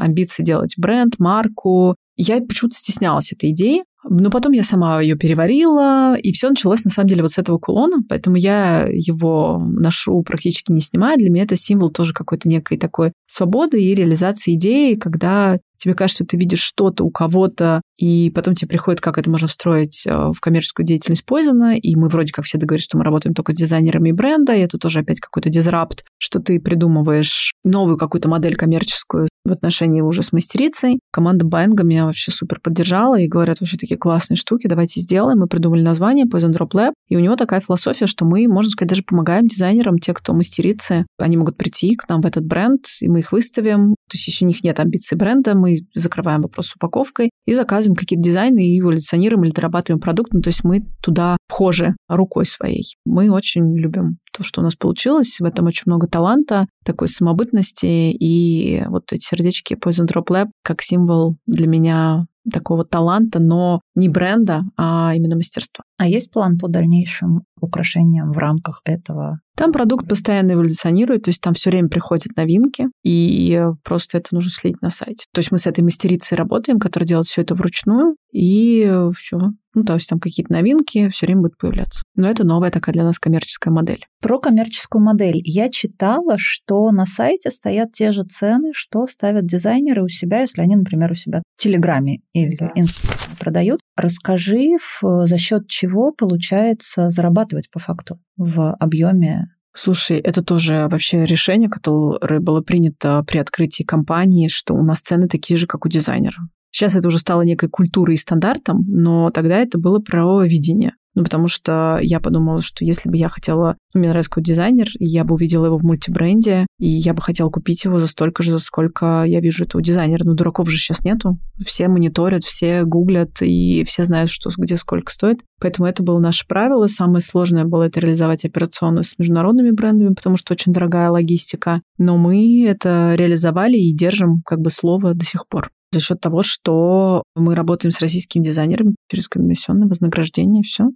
амбиций делать бренд, марку. Я почему-то стеснялась этой идеи, но потом я сама ее переварила, и все началось на самом деле вот с этого кулона, поэтому я его ношу практически не снимая. Для меня это символ тоже какой-то некой такой свободы и реализации идеи, когда тебе кажется, что ты видишь что-то у кого-то, и потом тебе приходит, как это можно встроить э, в коммерческую деятельность Poison, и мы вроде как все договорились, что мы работаем только с дизайнерами бренда, и это тоже опять какой-то дизрапт, что ты придумываешь новую какую-то модель коммерческую в отношении уже с мастерицей. Команда Байнга меня вообще супер поддержала и говорят, вообще такие классные штуки, давайте сделаем. Мы придумали название Poison Drop Lab, и у него такая философия, что мы, можно сказать, даже помогаем дизайнерам, те, кто мастерицы, они могут прийти к нам в этот бренд, и мы их выставим. То есть если у них нет амбиций бренда, мы закрываем вопрос с упаковкой и заказываем какие-то дизайны и эволюционируем или дорабатываем продукт. Ну, то есть мы туда вхожи рукой своей. Мы очень любим то, что у нас получилось. В этом очень много таланта, такой самобытности. И вот эти сердечки Poison Drop Lab как символ для меня такого таланта, но не бренда, а именно мастерства. А есть план по дальнейшим украшениям в рамках этого? Там продукт постоянно эволюционирует, то есть там все время приходят новинки, и просто это нужно следить на сайте. То есть мы с этой мастерицей работаем, которая делает все это вручную, и все. Ну, то есть там какие-то новинки все время будут появляться. Но это новая такая для нас коммерческая модель. Про коммерческую модель. Я читала, что на сайте стоят те же цены, что ставят дизайнеры у себя, если они, например, у себя в Телеграме или да. Инстаграме продают. Расскажи, за счет чего получается зарабатывать по факту в объеме Слушай, это тоже вообще решение, которое было принято при открытии компании, что у нас цены такие же, как у дизайнера. Сейчас это уже стало некой культурой и стандартом, но тогда это было про видение. Ну, потому что я подумала, что если бы я хотела... Ну, мне нравится какой дизайнер, и я бы увидела его в мультибренде, и я бы хотела купить его за столько же, за сколько я вижу этого дизайнера. Но дураков же сейчас нету. Все мониторят, все гуглят, и все знают, что где сколько стоит. Поэтому это было наше правило. Самое сложное было это реализовать операционно с международными брендами, потому что очень дорогая логистика. Но мы это реализовали и держим как бы слово до сих пор за счет того, что мы работаем с российскими дизайнерами через комиссионное вознаграждение, все.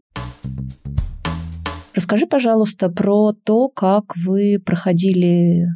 Расскажи, пожалуйста, про то, как вы проходили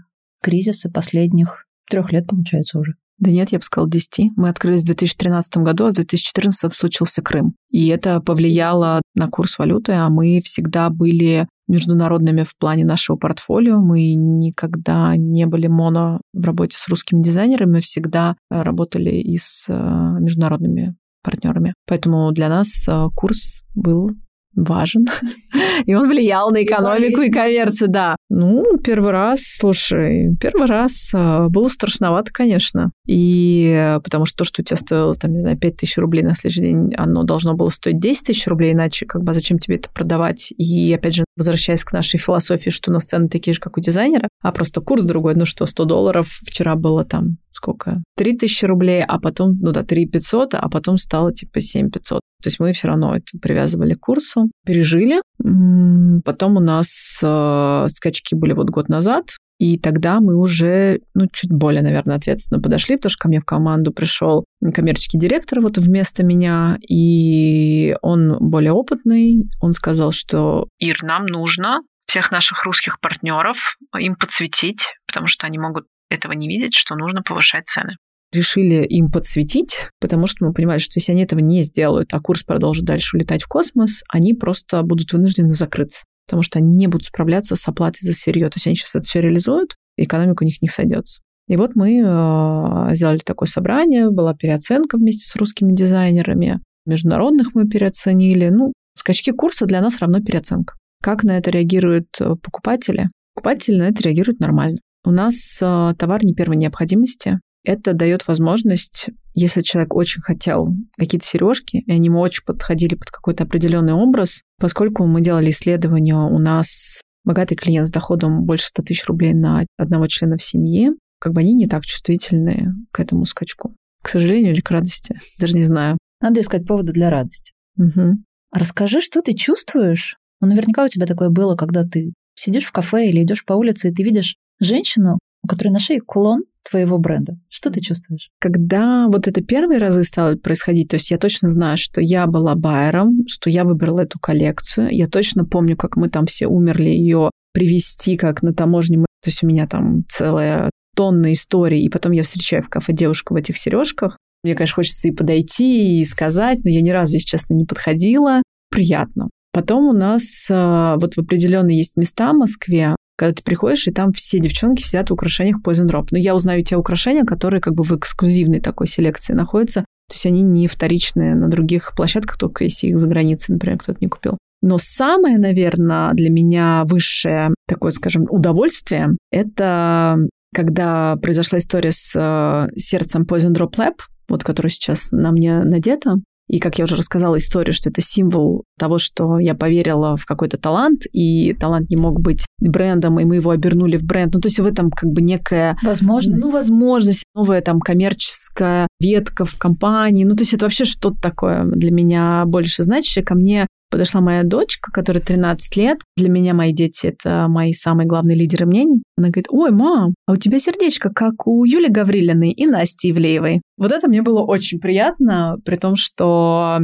кризисы последних трех лет, получается, уже. Да нет, я бы сказала 10. Мы открылись в 2013 году, а в 2014 случился Крым. И это повлияло на курс валюты, а мы всегда были международными в плане нашего портфолио. Мы никогда не были моно в работе с русскими дизайнерами, мы всегда работали и с э, международными партнерами. Поэтому для нас э, курс был важен, и он влиял на экономику и коммерцию, да. Ну, первый раз, слушай, первый раз э, было страшновато, конечно. И потому что то, что у тебя стоило, там, не знаю, 5 тысяч рублей на следующий день, оно должно было стоить 10 тысяч рублей, иначе как бы зачем тебе это продавать? И опять же, возвращаясь к нашей философии, что у нас цены такие же, как у дизайнера, а просто курс другой, ну что, 100 долларов, вчера было там сколько? 3 тысячи рублей, а потом, ну да, 3 500, а потом стало типа 7 500. То есть мы все равно это привязывали к курсу, пережили. Потом у нас э, скачки были вот год назад, и тогда мы уже, ну, чуть более, наверное, ответственно подошли, потому что ко мне в команду пришел коммерческий директор вот вместо меня, и он более опытный. Он сказал, что Ир, нам нужно всех наших русских партнеров им подсветить, потому что они могут этого не видеть, что нужно повышать цены решили им подсветить, потому что мы понимали, что если они этого не сделают, а курс продолжит дальше улетать в космос, они просто будут вынуждены закрыться, потому что они не будут справляться с оплатой за сырье. То есть они сейчас это все реализуют, и экономика у них не сойдется. И вот мы э, сделали такое собрание, была переоценка вместе с русскими дизайнерами, международных мы переоценили. Ну, скачки курса для нас равно переоценка. Как на это реагируют э, покупатели? Покупатели на это реагируют нормально. У нас э, товар не первой необходимости, это дает возможность, если человек очень хотел какие-то сережки, и они ему очень подходили под какой-то определенный образ, поскольку мы делали исследование, у нас богатый клиент с доходом больше 100 тысяч рублей на одного члена в семье, как бы они не так чувствительны к этому скачку. К сожалению или к радости, даже не знаю. Надо искать поводы для радости. Угу. Расскажи, что ты чувствуешь? Ну, наверняка у тебя такое было, когда ты сидишь в кафе или идешь по улице, и ты видишь женщину, у которой на шее кулон твоего бренда. Что ты чувствуешь? Когда вот это первые разы стало происходить, то есть я точно знаю, что я была байером, что я выбрала эту коллекцию. Я точно помню, как мы там все умерли ее привести как на таможне. То есть у меня там целая тонна историй, и потом я встречаю в кафе девушку в этих сережках. Мне, конечно, хочется и подойти, и сказать, но я ни разу, если честно, не подходила. Приятно. Потом у нас э, вот в определенные есть места в Москве, когда ты приходишь, и там все девчонки сидят в украшениях Poison Drop. Но я узнаю те украшения, которые как бы в эксклюзивной такой селекции находятся. То есть они не вторичные на других площадках, только если их за границей, например, кто-то не купил. Но самое, наверное, для меня высшее такое, скажем, удовольствие, это когда произошла история с э, сердцем Poison Drop Lab, вот которая сейчас на мне надета, и, как я уже рассказала историю, что это символ того, что я поверила в какой-то талант, и талант не мог быть брендом, и мы его обернули в бренд. Ну, то есть в этом как бы некая... Возможность. Ну, возможность, новая там коммерческая ветка в компании. Ну, то есть это вообще что-то такое для меня больше значащее. Ко мне подошла моя дочка, которая 13 лет. Для меня мои дети — это мои самые главные лидеры мнений. Она говорит, ой, мам, а у тебя сердечко, как у Юли Гаврилиной и Насти Ивлеевой. Вот это мне было очень приятно, при том, что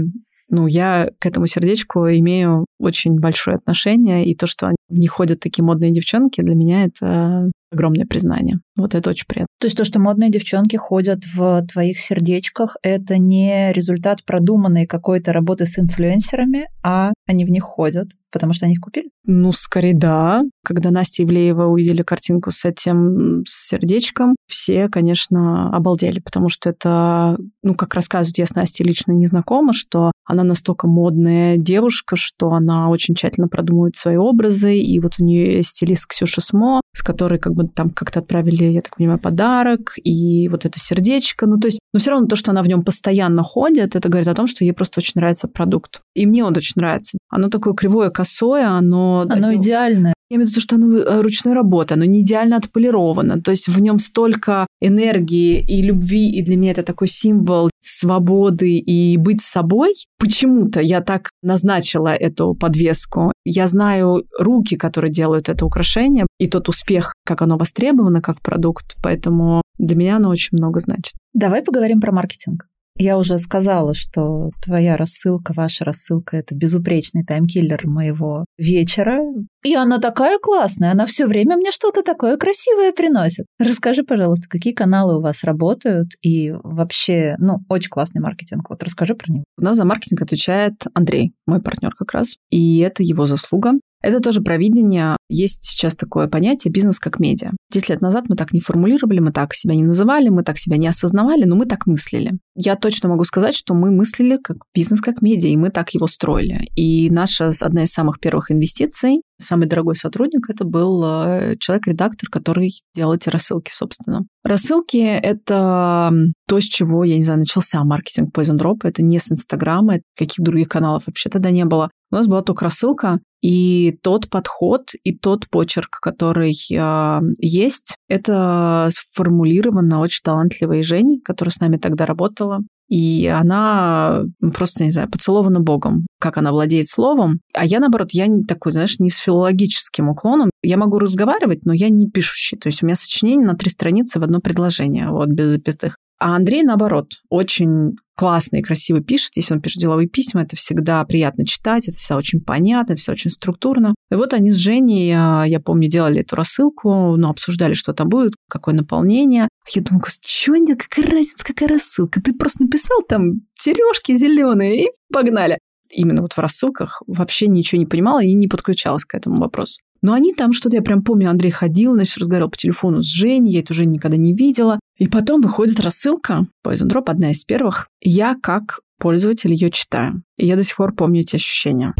ну, я к этому сердечку имею очень большое отношение, и то, что в них ходят такие модные девчонки, для меня это огромное признание. Вот это очень приятно. То есть то, что модные девчонки ходят в твоих сердечках, это не результат продуманной какой-то работы с инфлюенсерами, а они в них ходят, потому что они их купили? Ну, скорее да. Когда Настя Ивлеева увидели картинку с этим сердечком, все, конечно, обалдели, потому что это, ну, как рассказывают, я с Настей лично не знакома, что она настолько модная девушка, что она очень тщательно продумывает свои образы, и вот у нее есть стилист Ксюша Смо, с которой как бы там как-то отправили, я так понимаю, подарок, и вот это сердечко. Ну, то есть, но все равно то, что она в нем постоянно ходит, это говорит о том, что ей просто очень нравится продукт. И мне он очень нравится. Оно такое кривое, косое, оно... Оно идеальное. Я имею в виду, что оно э, ручной работы, оно не идеально отполировано. То есть в нем столько энергии и любви, и для меня это такой символ свободы и быть собой. Почему-то я так назначила эту подвеску. Я знаю руки, которые делают это украшение, и тот успех, как оно востребовано как продукт. Поэтому для меня оно очень много значит. Давай поговорим про маркетинг. Я уже сказала, что твоя рассылка, ваша рассылка – это безупречный таймкиллер моего вечера. И она такая классная, она все время мне что-то такое красивое приносит. Расскажи, пожалуйста, какие каналы у вас работают и вообще, ну, очень классный маркетинг. Вот расскажи про него. У нас за маркетинг отвечает Андрей, мой партнер как раз. И это его заслуга. Это тоже про видение. Есть сейчас такое понятие бизнес как медиа. Десять лет назад мы так не формулировали, мы так себя не называли, мы так себя не осознавали, но мы так мыслили. Я точно могу сказать, что мы мыслили как бизнес как медиа, и мы так его строили. И наша одна из самых первых инвестиций, самый дорогой сотрудник, это был э, человек-редактор, который делал эти рассылки, собственно. Рассылки — это то, с чего, я не знаю, начался маркетинг Poison Drop. Это не с Инстаграма, каких других каналов вообще тогда не было. У нас была только рассылка, и тот подход, и тот почерк, который э, есть, это сформулировано очень талантливой Женей, которая с нами тогда работала. И она просто, не знаю, поцелована Богом, как она владеет словом. А я, наоборот, я такой, знаешь, не с филологическим уклоном. Я могу разговаривать, но я не пишущий. То есть у меня сочинение на три страницы в одно предложение, вот, без запятых. А Андрей, наоборот, очень классно и красиво пишет. Если он пишет деловые письма, это всегда приятно читать, это все очень понятно, это все очень структурно. И вот они с Женей, а, я помню, делали эту рассылку, ну, обсуждали, что там будет, какое наполнение. А я думаю, что они, какая разница, какая рассылка? Ты просто написал там сережки зеленые и погнали. Именно вот в рассылках вообще ничего не понимала и не подключалась к этому вопросу. Но они там что-то, я прям помню, Андрей ходил, значит, разговаривал по телефону с Женей, я это уже никогда не видела. И потом выходит рассылка, Poison Drop, одна из первых. Я как пользователь ее читаю. И я до сих пор помню эти ощущения.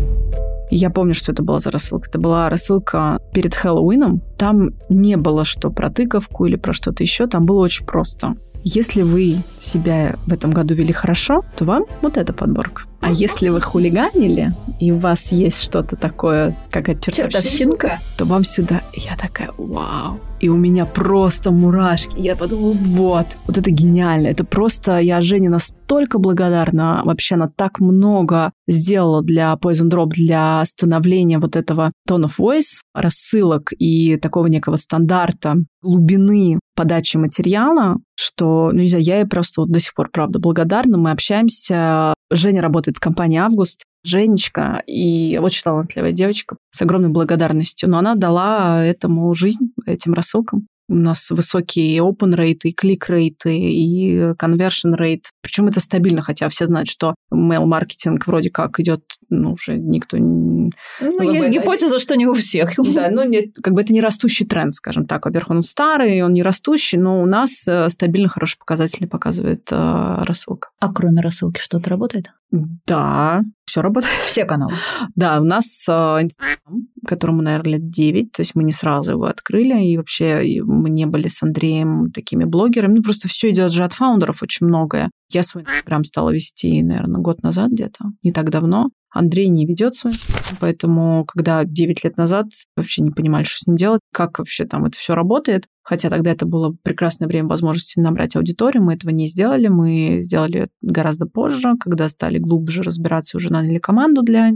Я помню, что это была за рассылка. Это была рассылка перед Хэллоуином. Там не было что про тыковку или про что-то еще. Там было очень просто. Если вы себя в этом году вели хорошо, то вам вот эта подборка. А если вы хулиганили, и у вас есть что-то такое, как это чертовщинка, то вам сюда. Я такая, вау. И у меня просто мурашки. Я подумала, вот, вот это гениально. Это просто, я Жене настолько благодарна. Вообще она так много сделала для Poison Drop, для становления вот этого tone of voice, рассылок и такого некого стандарта, глубины подачи материала, что, ну, не знаю, я ей просто вот до сих пор, правда, благодарна. Мы общаемся. Женя работает в компании «Август», Женечка и очень талантливая девочка с огромной благодарностью. Но она дала этому жизнь, этим рассылкам. У нас высокие open rate, и click rate, и conversion rate. Причем это стабильно, хотя все знают, что mail-маркетинг вроде как идет, ну, уже никто... Ну, ну есть гипотеза, что не у всех. Да, ну, нет, как бы это не растущий тренд, скажем так. Во-первых, он старый, он не растущий, но у нас э, стабильно хорошие показатели показывает э, рассылка. А кроме рассылки что-то работает? Да, все работает. Все каналы. Да, у нас э, Инстаграм, которому, наверное, лет 9, то есть мы не сразу его открыли, и вообще мы не были с Андреем такими блогерами. Ну, просто все идет же от фаундеров очень многое. Я свой Инстаграм стала вести, наверное, год назад где-то, не так давно. Андрей не ведет свой, поэтому когда 9 лет назад вообще не понимали, что с ним делать, как вообще там это все работает, хотя тогда это было прекрасное время возможности набрать аудиторию, мы этого не сделали, мы сделали гораздо позже, когда стали глубже разбираться, уже наняли команду для.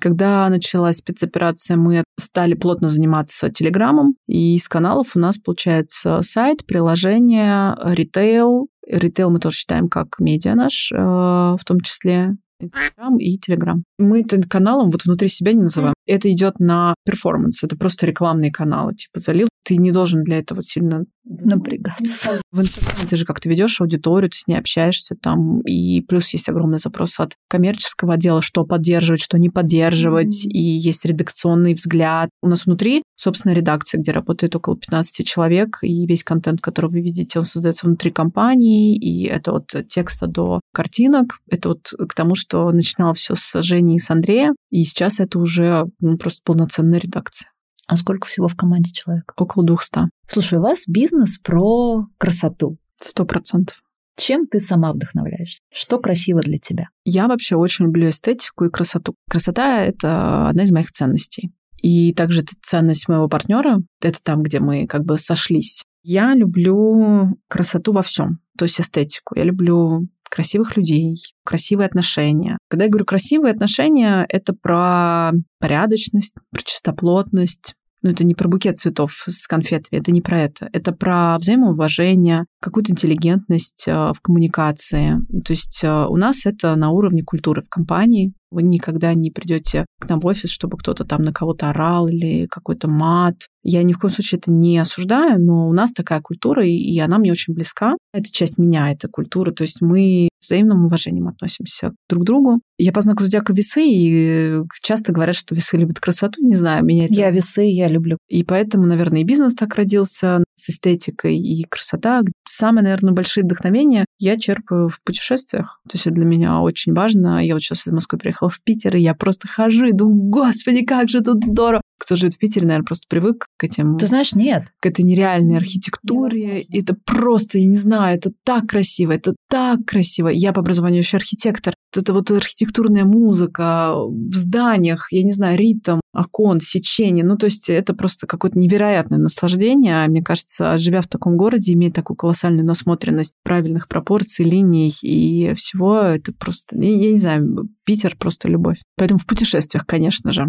Когда началась спецоперация, мы стали плотно заниматься Телеграмом, и из каналов у нас получается сайт, приложение, ритейл. Ритейл мы тоже считаем как медиа наш, э, в том числе Инстаграм и Телеграм. Мы это каналом вот внутри себя не называем. Это идет на performance. Это просто рекламные каналы. Типа залил. Ты не должен для этого сильно напрягаться. В Инстаграме ты же как-то ведешь аудиторию, ты с ней общаешься там, и плюс есть огромный запрос от коммерческого отдела, что поддерживать, что не поддерживать, mm-hmm. и есть редакционный взгляд. У нас внутри, собственно, редакция, где работает около 15 человек, и весь контент, который вы видите, он создается внутри компании, и это от текста до картинок. Это вот к тому, что начинало все с Жени и с Андрея, и сейчас это уже ну, просто полноценная редакция. А сколько всего в команде человек? Около 200. Слушай, у вас бизнес про красоту. Сто процентов. Чем ты сама вдохновляешься? Что красиво для тебя? Я вообще очень люблю эстетику и красоту. Красота — это одна из моих ценностей. И также это ценность моего партнера. Это там, где мы как бы сошлись. Я люблю красоту во всем, то есть эстетику. Я люблю красивых людей, красивые отношения. Когда я говорю красивые отношения, это про порядочность, про чистоплотность, ну, это не про букет цветов с конфетами, это не про это. Это про взаимоуважение, какую-то интеллигентность в коммуникации. То есть у нас это на уровне культуры в компании. Вы никогда не придете к нам в офис, чтобы кто-то там на кого-то орал или какой-то мат. Я ни в коем случае это не осуждаю, но у нас такая культура, и она мне очень близка. Это часть меня, эта культура. То есть мы взаимным уважением относимся друг к другу. Я по знаку зодиака весы, и часто говорят, что весы любят красоту. Не знаю, меня это... Я весы, я люблю. И поэтому, наверное, и бизнес так родился с эстетикой, и красота. Самые, наверное, большие вдохновения я черпаю в путешествиях. То есть для меня очень важно. Я вот сейчас из Москвы приехала в Питер, и я просто хожу и думаю, господи, как же тут здорово. Кто живет в Питере, наверное, просто привык к этим... Ты знаешь, нет. К этой нереальной архитектуре. И это просто, я не знаю, это так красиво, это так красиво. Я по образованию еще архитектор. Это вот архитектурная музыка в зданиях, я не знаю, ритм, окон, сечение. Ну, то есть это просто какое-то невероятное наслаждение. Мне кажется, живя в таком городе, иметь такую колоссальную насмотренность правильных пропорций, линий и всего, это просто, я, я не знаю, Питер просто любовь. Поэтому в путешествиях, конечно же.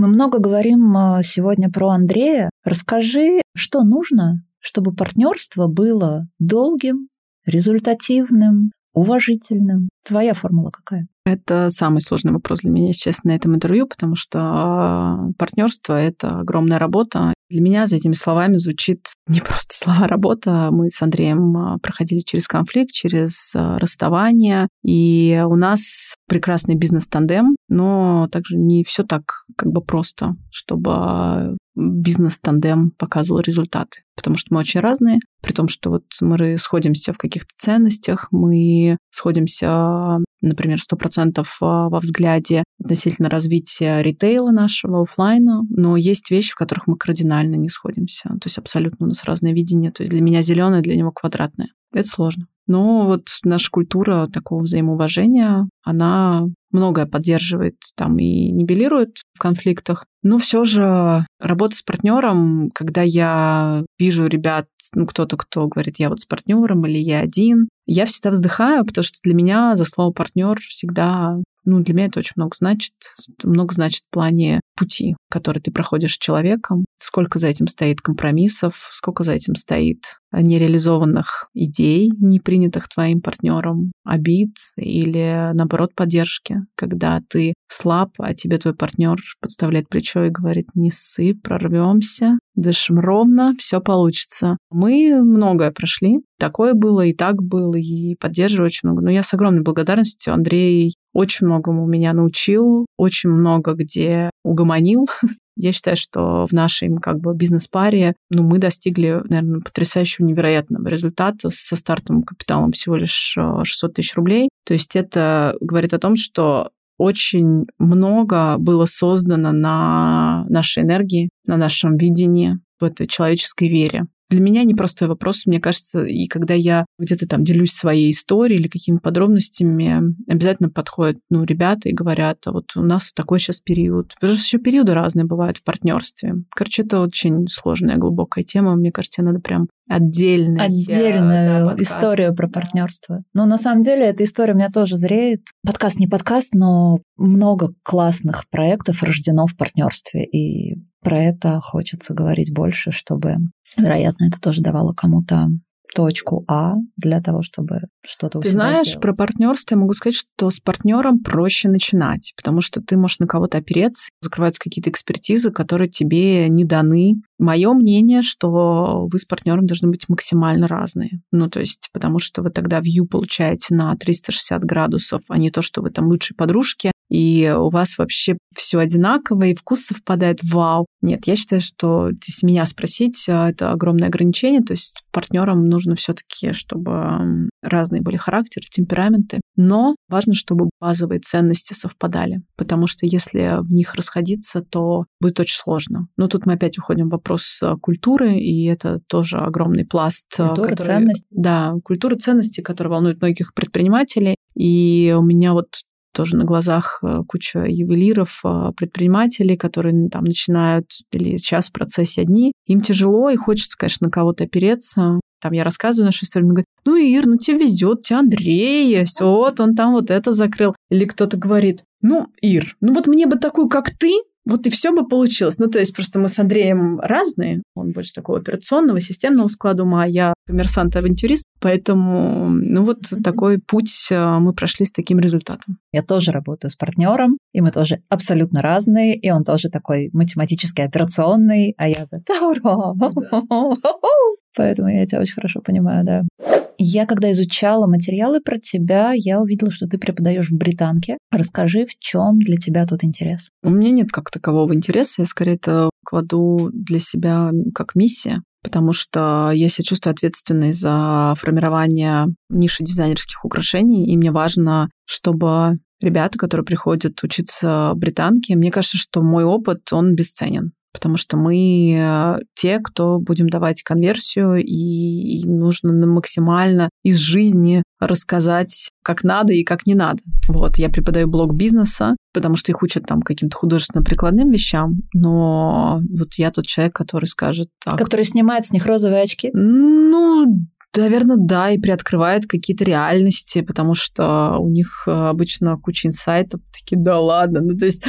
Мы много говорим э, сегодня про Андрея. Расскажи, что нужно, чтобы партнерство было долгим, результативным, уважительным. Твоя формула какая? Это самый сложный вопрос для меня, честно, на этом интервью, потому что а, партнерство — это огромная работа. Для меня за этими словами звучит не просто слова работа. Мы с Андреем а, проходили через конфликт, через а, расставание, и у нас прекрасный бизнес-тандем, но также не все так как бы просто, чтобы бизнес-тандем показывал результаты, потому что мы очень разные, при том, что вот мы сходимся в каких-то ценностях, мы сходимся, например, 100% во взгляде относительно развития ритейла нашего, офлайна, но есть вещи, в которых мы кардинально не сходимся. То есть абсолютно у нас разное видение. То есть для меня зеленое, для него квадратное. Это сложно. Но вот наша культура такого взаимоуважения, она многое поддерживает там и нивелирует в конфликтах. Но все же работа с партнером, когда я вижу ребят, ну кто-то, кто говорит, я вот с партнером или я один, я всегда вздыхаю, потому что для меня за слово партнер всегда ну, для меня это очень много значит. Много значит в плане пути, который ты проходишь с человеком, сколько за этим стоит компромиссов, сколько за этим стоит нереализованных идей, не принятых твоим партнером, обид или, наоборот, поддержки, когда ты слаб, а тебе твой партнер подставляет плечо и говорит, не ссы, прорвемся, дышим ровно, все получится. Мы многое прошли, такое было, и так было, и поддерживаю очень много. Но я с огромной благодарностью Андрей очень многому меня научил, очень много где угомонил. Я считаю, что в нашей как бы бизнес-паре ну, мы достигли, наверное, потрясающего невероятного результата со стартовым капиталом всего лишь 600 э, тысяч рублей. То есть это говорит о том, что очень много было создано на нашей энергии, на нашем видении, в этой человеческой вере. Для меня непростой вопрос, мне кажется, и когда я где-то там делюсь своей историей или какими-то подробностями, обязательно подходят ну, ребята и говорят, а вот у нас такой сейчас период. Потому что еще периоды разные бывают в партнерстве. Короче, это очень сложная, глубокая тема. Мне кажется, надо прям отдельно. Отдельную да, историю про партнерство. Но на самом деле эта история у меня тоже зреет. Подкаст не подкаст, но много классных проектов рождено в партнерстве. И про это хочется говорить больше, чтобы, вероятно, это тоже давало кому-то точку А для того, чтобы что-то Ты знаешь, сделать. про партнерство я могу сказать, что с партнером проще начинать, потому что ты можешь на кого-то опереться, закрываются какие-то экспертизы, которые тебе не даны. Мое мнение, что вы с партнером должны быть максимально разные. Ну, то есть, потому что вы тогда view получаете на 360 градусов, а не то, что вы там лучшие подружки, и у вас вообще все одинаково, и вкус совпадает, вау. Нет, я считаю, что если меня спросить, а, это огромное ограничение, то есть партнерам нужно все-таки, чтобы разные были характеры, темпераменты, но важно, чтобы базовые ценности совпадали, потому что если в них расходиться, то будет очень сложно. Но тут мы опять уходим в вопрос а, культуры, и это тоже огромный пласт. А, культура который, ценностей. Да, культура ценностей, которая волнует многих предпринимателей. И у меня вот тоже на глазах э, куча ювелиров, э, предпринимателей, которые там начинают или сейчас в процессе одни. Им тяжело, и хочется, конечно, на кого-то опереться. Там я рассказываю нашу историю, мне говорят, ну, Ир, ну тебе везет, у тебя Андрей есть, вот он там вот это закрыл. Или кто-то говорит, ну, Ир, ну вот мне бы такую, как ты, вот и все бы получилось. Ну, то есть просто мы с Андреем разные. Он больше такого операционного, системного склада ума, а я коммерсант-авантюрист. Поэтому, ну, вот mm-hmm. такой путь э, мы прошли с таким результатом. Я тоже работаю с партнером, и мы тоже абсолютно разные, и он тоже такой математически операционный, а я да, ура! Поэтому я тебя очень хорошо понимаю, да. Я, когда изучала материалы про тебя, я увидела, что ты преподаешь в британке. Расскажи, в чем для тебя тут интерес? У меня нет как такового интереса. Я скорее это кладу для себя как миссия потому что я себя чувствую ответственной за формирование ниши дизайнерских украшений, и мне важно, чтобы ребята, которые приходят учиться британке, мне кажется, что мой опыт, он бесценен потому что мы э, те, кто будем давать конверсию, и нужно максимально из жизни рассказать, как надо и как не надо. Вот, я преподаю блог бизнеса, потому что их учат там каким-то художественно-прикладным вещам, но вот я тот человек, который скажет... Так, который снимает с них розовые очки? Ну, Наверное, да, и приоткрывает какие-то реальности, потому что у них э, обычно куча инсайтов, такие, да ладно, ну то есть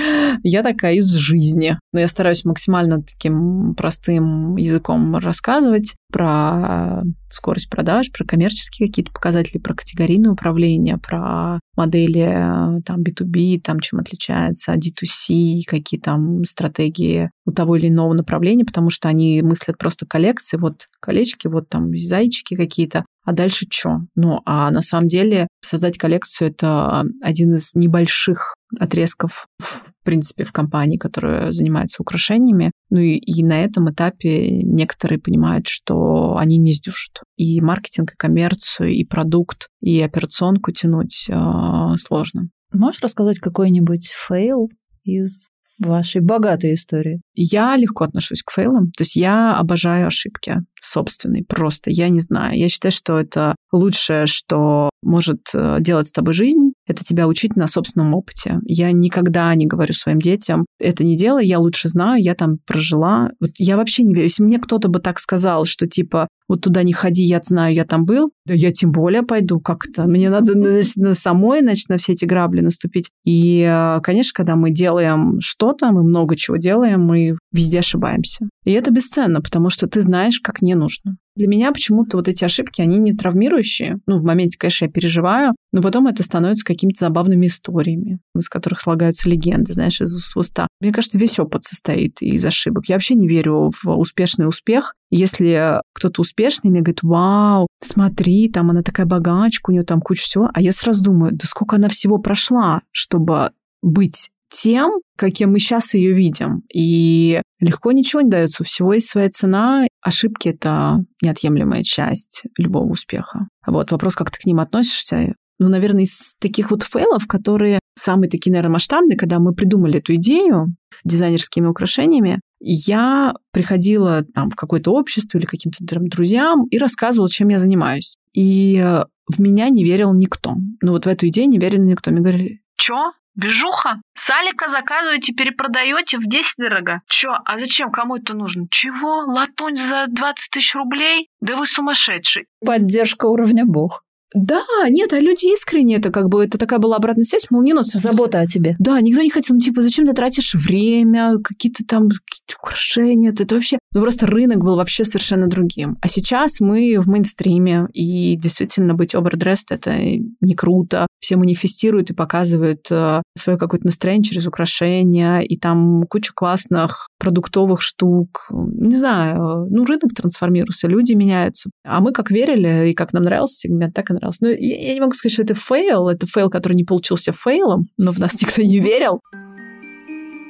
я такая из жизни. Но я стараюсь максимально таким простым языком рассказывать про скорость продаж, про коммерческие какие-то показатели, про категорийное управление, про модели э, там B2B, там чем отличается D2C, какие там стратегии у того или иного направления, потому что они мыслят просто коллекции, вот колечки, вот там зайчики какие-то, а дальше что? Ну, а на самом деле создать коллекцию — это один из небольших отрезков, в принципе, в компании, которая занимается украшениями. Ну и, и на этом этапе некоторые понимают, что они не сдюжат. И маркетинг, и коммерцию, и продукт, и операционку тянуть э, сложно. Можешь рассказать какой-нибудь фейл из вашей богатой истории? Я легко отношусь к фейлам. То есть я обожаю ошибки собственные. Просто я не знаю. Я считаю, что это лучшее, что может э, делать с тобой жизнь, это тебя учить на собственном опыте. Я никогда не говорю своим детям, это не делай, я лучше знаю, я там прожила. Вот я вообще не верю. Если мне кто-то бы так сказал, что типа вот туда не ходи, я знаю, я там был, да я тем более пойду как-то. Мне надо значит, самой значит, на все эти грабли наступить. И, э, конечно, когда мы делаем что-то, мы много чего делаем, мы везде ошибаемся. И это бесценно, потому что ты знаешь, как не нужно. Для меня почему-то вот эти ошибки, они не травмирующие. Ну, в моменте, конечно, я переживаю, но потом это становится какими-то забавными историями, из которых слагаются легенды, знаешь, из уст уста. Мне кажется, весь опыт состоит из ошибок. Я вообще не верю в успешный успех. Если кто-то успешный, мне говорит, вау, смотри, там она такая богачка, у нее там куча всего. А я сразу думаю, да сколько она всего прошла, чтобы быть тем, каким мы сейчас ее видим. И легко ничего не дается. У всего есть своя цена. Ошибки — это неотъемлемая часть любого успеха. Вот вопрос, как ты к ним относишься. Ну, наверное, из таких вот фейлов, которые самые такие, наверное, масштабные, когда мы придумали эту идею с дизайнерскими украшениями, я приходила там, в какое-то общество или каким-то друзьям и рассказывала, чем я занимаюсь. И в меня не верил никто. Ну вот в эту идею не верил никто. Мне говорили, Чё? Бежуха? Салика заказываете, перепродаете в 10 дорого. Чё, а зачем? Кому это нужно? Чего? Латунь за 20 тысяч рублей? Да вы сумасшедший. Поддержка уровня бог. Да, нет, а люди искренне, это как бы, это такая была обратная связь, мол, не, ну, Забота о тебе. Да, никто не хотел, ну, типа, зачем ты тратишь время, какие-то там какие украшения, это, это вообще, ну, просто рынок был вообще совершенно другим. А сейчас мы в мейнстриме, и действительно быть overdressed это не круто. Все манифестируют и показывают э, свое какое-то настроение через украшения, и там куча классных продуктовых штук. Не знаю, ну, рынок трансформируется, люди меняются. А мы как верили, и как нам нравился сегмент, так и понравилось. Но я, я не могу сказать, что это фейл. Это фейл, который не получился фейлом, но в нас никто не верил.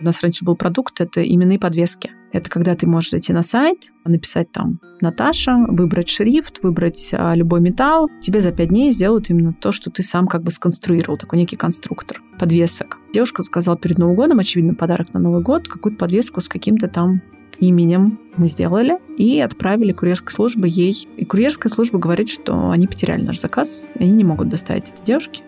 У нас раньше был продукт, это именные подвески. Это когда ты можешь зайти на сайт, написать там Наташа, выбрать шрифт, выбрать а, любой металл. Тебе за пять дней сделают именно то, что ты сам как бы сконструировал, такой некий конструктор подвесок. Девушка сказала перед Новым годом, очевидно, подарок на Новый год, какую-то подвеску с каким-то там именем мы сделали и отправили курьерской службе ей. И курьерская служба говорит, что они потеряли наш заказ, и они не могут доставить этой девушке.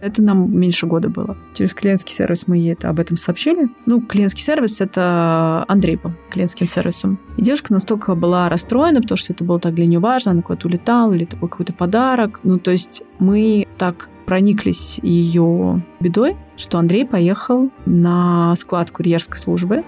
Это нам меньше года было. Через клиентский сервис мы ей это об этом сообщили. Ну, клиентский сервис — это Андрей был клиентским сервисом. И девушка настолько была расстроена, потому что это было так для нее важно, она куда-то улетала, или был какой-то подарок. Ну, то есть мы так прониклись ее бедой, что Андрей поехал на склад курьерской службы.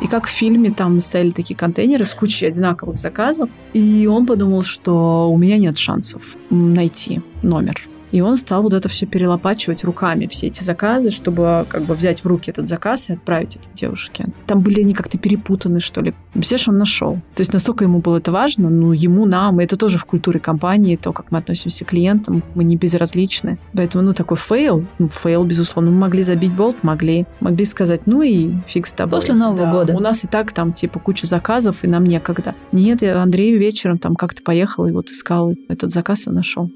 И как в фильме там стояли такие контейнеры с кучей одинаковых заказов. И он подумал, что у меня нет шансов найти номер и он стал вот это все перелопачивать руками, все эти заказы, чтобы как бы взять в руки этот заказ и отправить это девушке. Там были они как-то перепутаны, что ли. Все, что он нашел. То есть настолько ему было это важно, ну, ему, нам, это тоже в культуре компании, то, как мы относимся к клиентам, мы не безразличны. Поэтому, ну, такой фейл, ну, фейл, безусловно. Мы могли забить болт, могли. Могли сказать, ну и фиг с тобой. После Нового да, года. У нас и так там, типа, куча заказов, и нам некогда. Нет, я Андрей вечером там как-то поехал и вот искал этот заказ и нашел.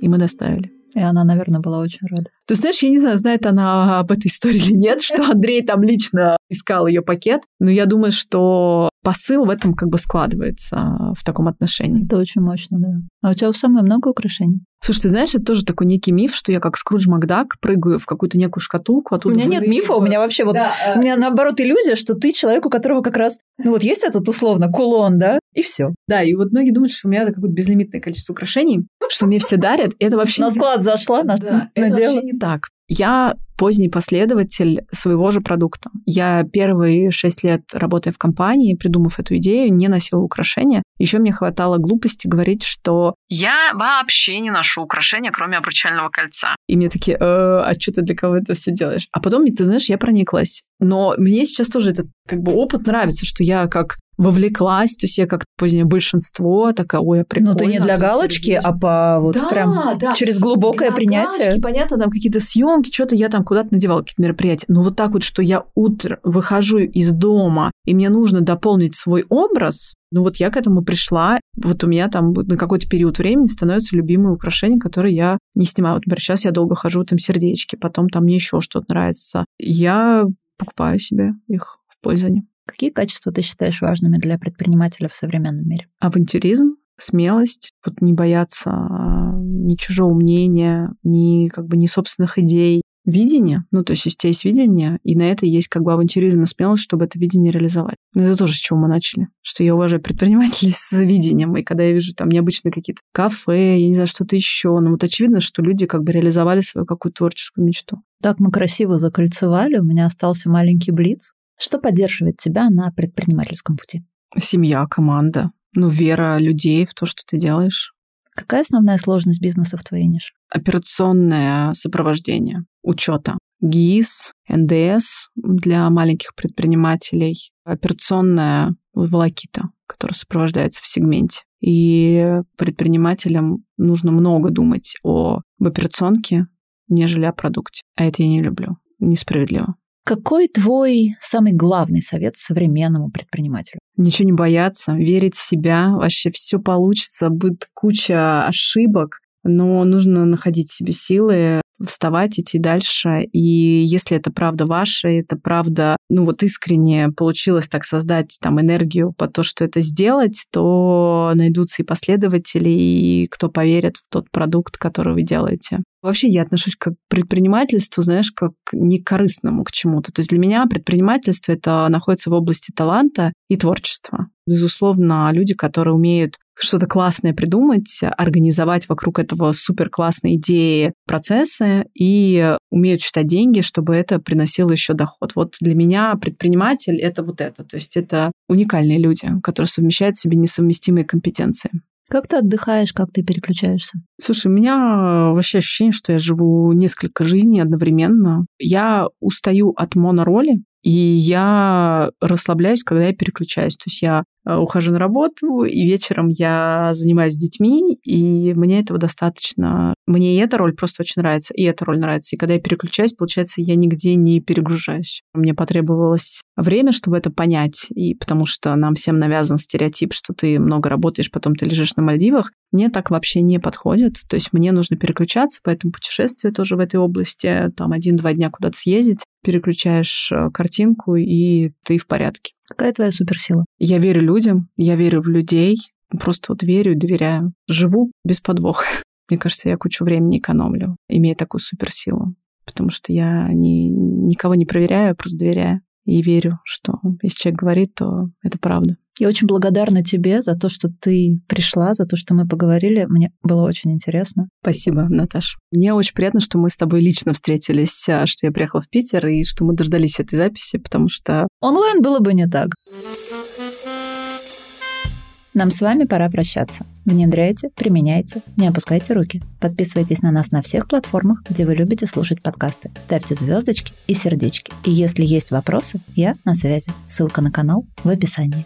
И мы доставили. И она, наверное, была очень рада. Ты знаешь, я не знаю, знает она об этой истории или нет, что Андрей там лично искал ее пакет, но я думаю, что посыл в этом как бы складывается в таком отношении. Это очень мощно, да. А у тебя самое много украшений? Слушай, ты знаешь, это тоже такой некий миф, что я как Скрудж Макдак прыгаю в какую-то некую шкатулку, оттуда У меня нет мифа, у меня вообще вот... Да, у меня наоборот иллюзия, что ты человек, у которого как раз... Ну вот есть этот условно кулон, да, и все. Да, и вот многие думают, что у меня какое-то безлимитное количество украшений, что мне все дарят. Это вообще... На склад зашла, на, да, это вообще не так. Я поздний последователь своего же продукта. Я первые шесть лет, работая в компании, придумав эту идею, не носила украшения. Еще мне хватало глупости говорить, что я вообще не ношу украшения, кроме обручального кольца. И мне такие, э, а что ты для кого это все делаешь? А потом, ты знаешь, я прониклась. Но мне сейчас тоже этот как бы опыт нравится, что я как вовлеклась, то есть я как позднее большинство такая, ой, я прикольно. Ну, ты не для галочки, а по вот да, прям да. через глубокое для принятие. Галочки, понятно, там какие-то съемки, что-то я там куда-то надевала, какие-то мероприятия. Но вот так вот, что я утро выхожу из дома, и мне нужно дополнить свой образ, ну вот я к этому пришла. Вот у меня там на какой-то период времени становятся любимые украшения, которые я не снимаю. Вот, например, сейчас я долго хожу, там сердечки, потом там мне еще что-то нравится. Я покупаю себе их в пользование. Какие качества ты считаешь важными для предпринимателя в современном мире? Авантюризм, смелость, вот не бояться а, ни чужого мнения, ни как бы ни собственных идей, видение, ну, то есть у тебя есть видение, и на это есть как бы авантюризм и смелость, чтобы это видение реализовать. Но это тоже с чего мы начали, что я уважаю предпринимателей с видением, и когда я вижу там необычные какие-то кафе, я не знаю, что-то еще, ну, вот очевидно, что люди как бы реализовали свою какую-то творческую мечту. Так мы красиво закольцевали, у меня остался маленький блиц. Что поддерживает тебя на предпринимательском пути? Семья, команда, ну, вера людей в то, что ты делаешь. Какая основная сложность бизнеса в твоей нише? Операционное сопровождение учета. ГИС, НДС для маленьких предпринимателей, операционная волокита, которая сопровождается в сегменте. И предпринимателям нужно много думать о, об операционке, нежели о продукте. А это я не люблю. Несправедливо. Какой твой самый главный совет современному предпринимателю? Ничего не бояться, верить в себя, вообще все получится, будет куча ошибок, но нужно находить себе силы, вставать, идти дальше. И если это правда ваша, это правда, ну вот искренне получилось так создать там энергию по то, что это сделать, то найдутся и последователи, и кто поверит в тот продукт, который вы делаете. Вообще я отношусь к предпринимательству, знаешь, как не к корыстному к чему-то. То есть для меня предпринимательство это находится в области таланта и творчества. Безусловно, люди, которые умеют что-то классное придумать, организовать вокруг этого супер классной идеи процессы и умеют считать деньги, чтобы это приносило еще доход. Вот для меня предприниматель — это вот это. То есть это уникальные люди, которые совмещают в себе несовместимые компетенции. Как ты отдыхаешь, как ты переключаешься? Слушай, у меня вообще ощущение, что я живу несколько жизней одновременно. Я устаю от монороли, и я расслабляюсь, когда я переключаюсь. То есть я ухожу на работу, и вечером я занимаюсь детьми, и мне этого достаточно. Мне и эта роль просто очень нравится, и эта роль нравится. И когда я переключаюсь, получается, я нигде не перегружаюсь. Мне потребовалось время, чтобы это понять, и потому что нам всем навязан стереотип, что ты много работаешь, потом ты лежишь на Мальдивах. Мне так вообще не подходит. То есть мне нужно переключаться, поэтому путешествие тоже в этой области, там один-два дня куда-то съездить, переключаешь э, картинку, и ты в порядке. Какая твоя суперсила? Я верю людям, я верю в людей, просто вот верю доверяю. Живу без подвоха. Мне кажется, я кучу времени экономлю, имея такую суперсилу. Потому что я ни, никого не проверяю, просто доверяю. И верю, что если человек говорит, то это правда. Я очень благодарна тебе за то, что ты пришла, за то, что мы поговорили. Мне было очень интересно. Спасибо, Наташа. Мне очень приятно, что мы с тобой лично встретились, а, что я приехала в Питер и что мы дождались этой записи, потому что... Онлайн было бы не так. Нам с вами пора прощаться. Внедряйте, применяйте, не опускайте руки. Подписывайтесь на нас на всех платформах, где вы любите слушать подкасты. Ставьте звездочки и сердечки. И если есть вопросы, я на связи. Ссылка на канал в описании.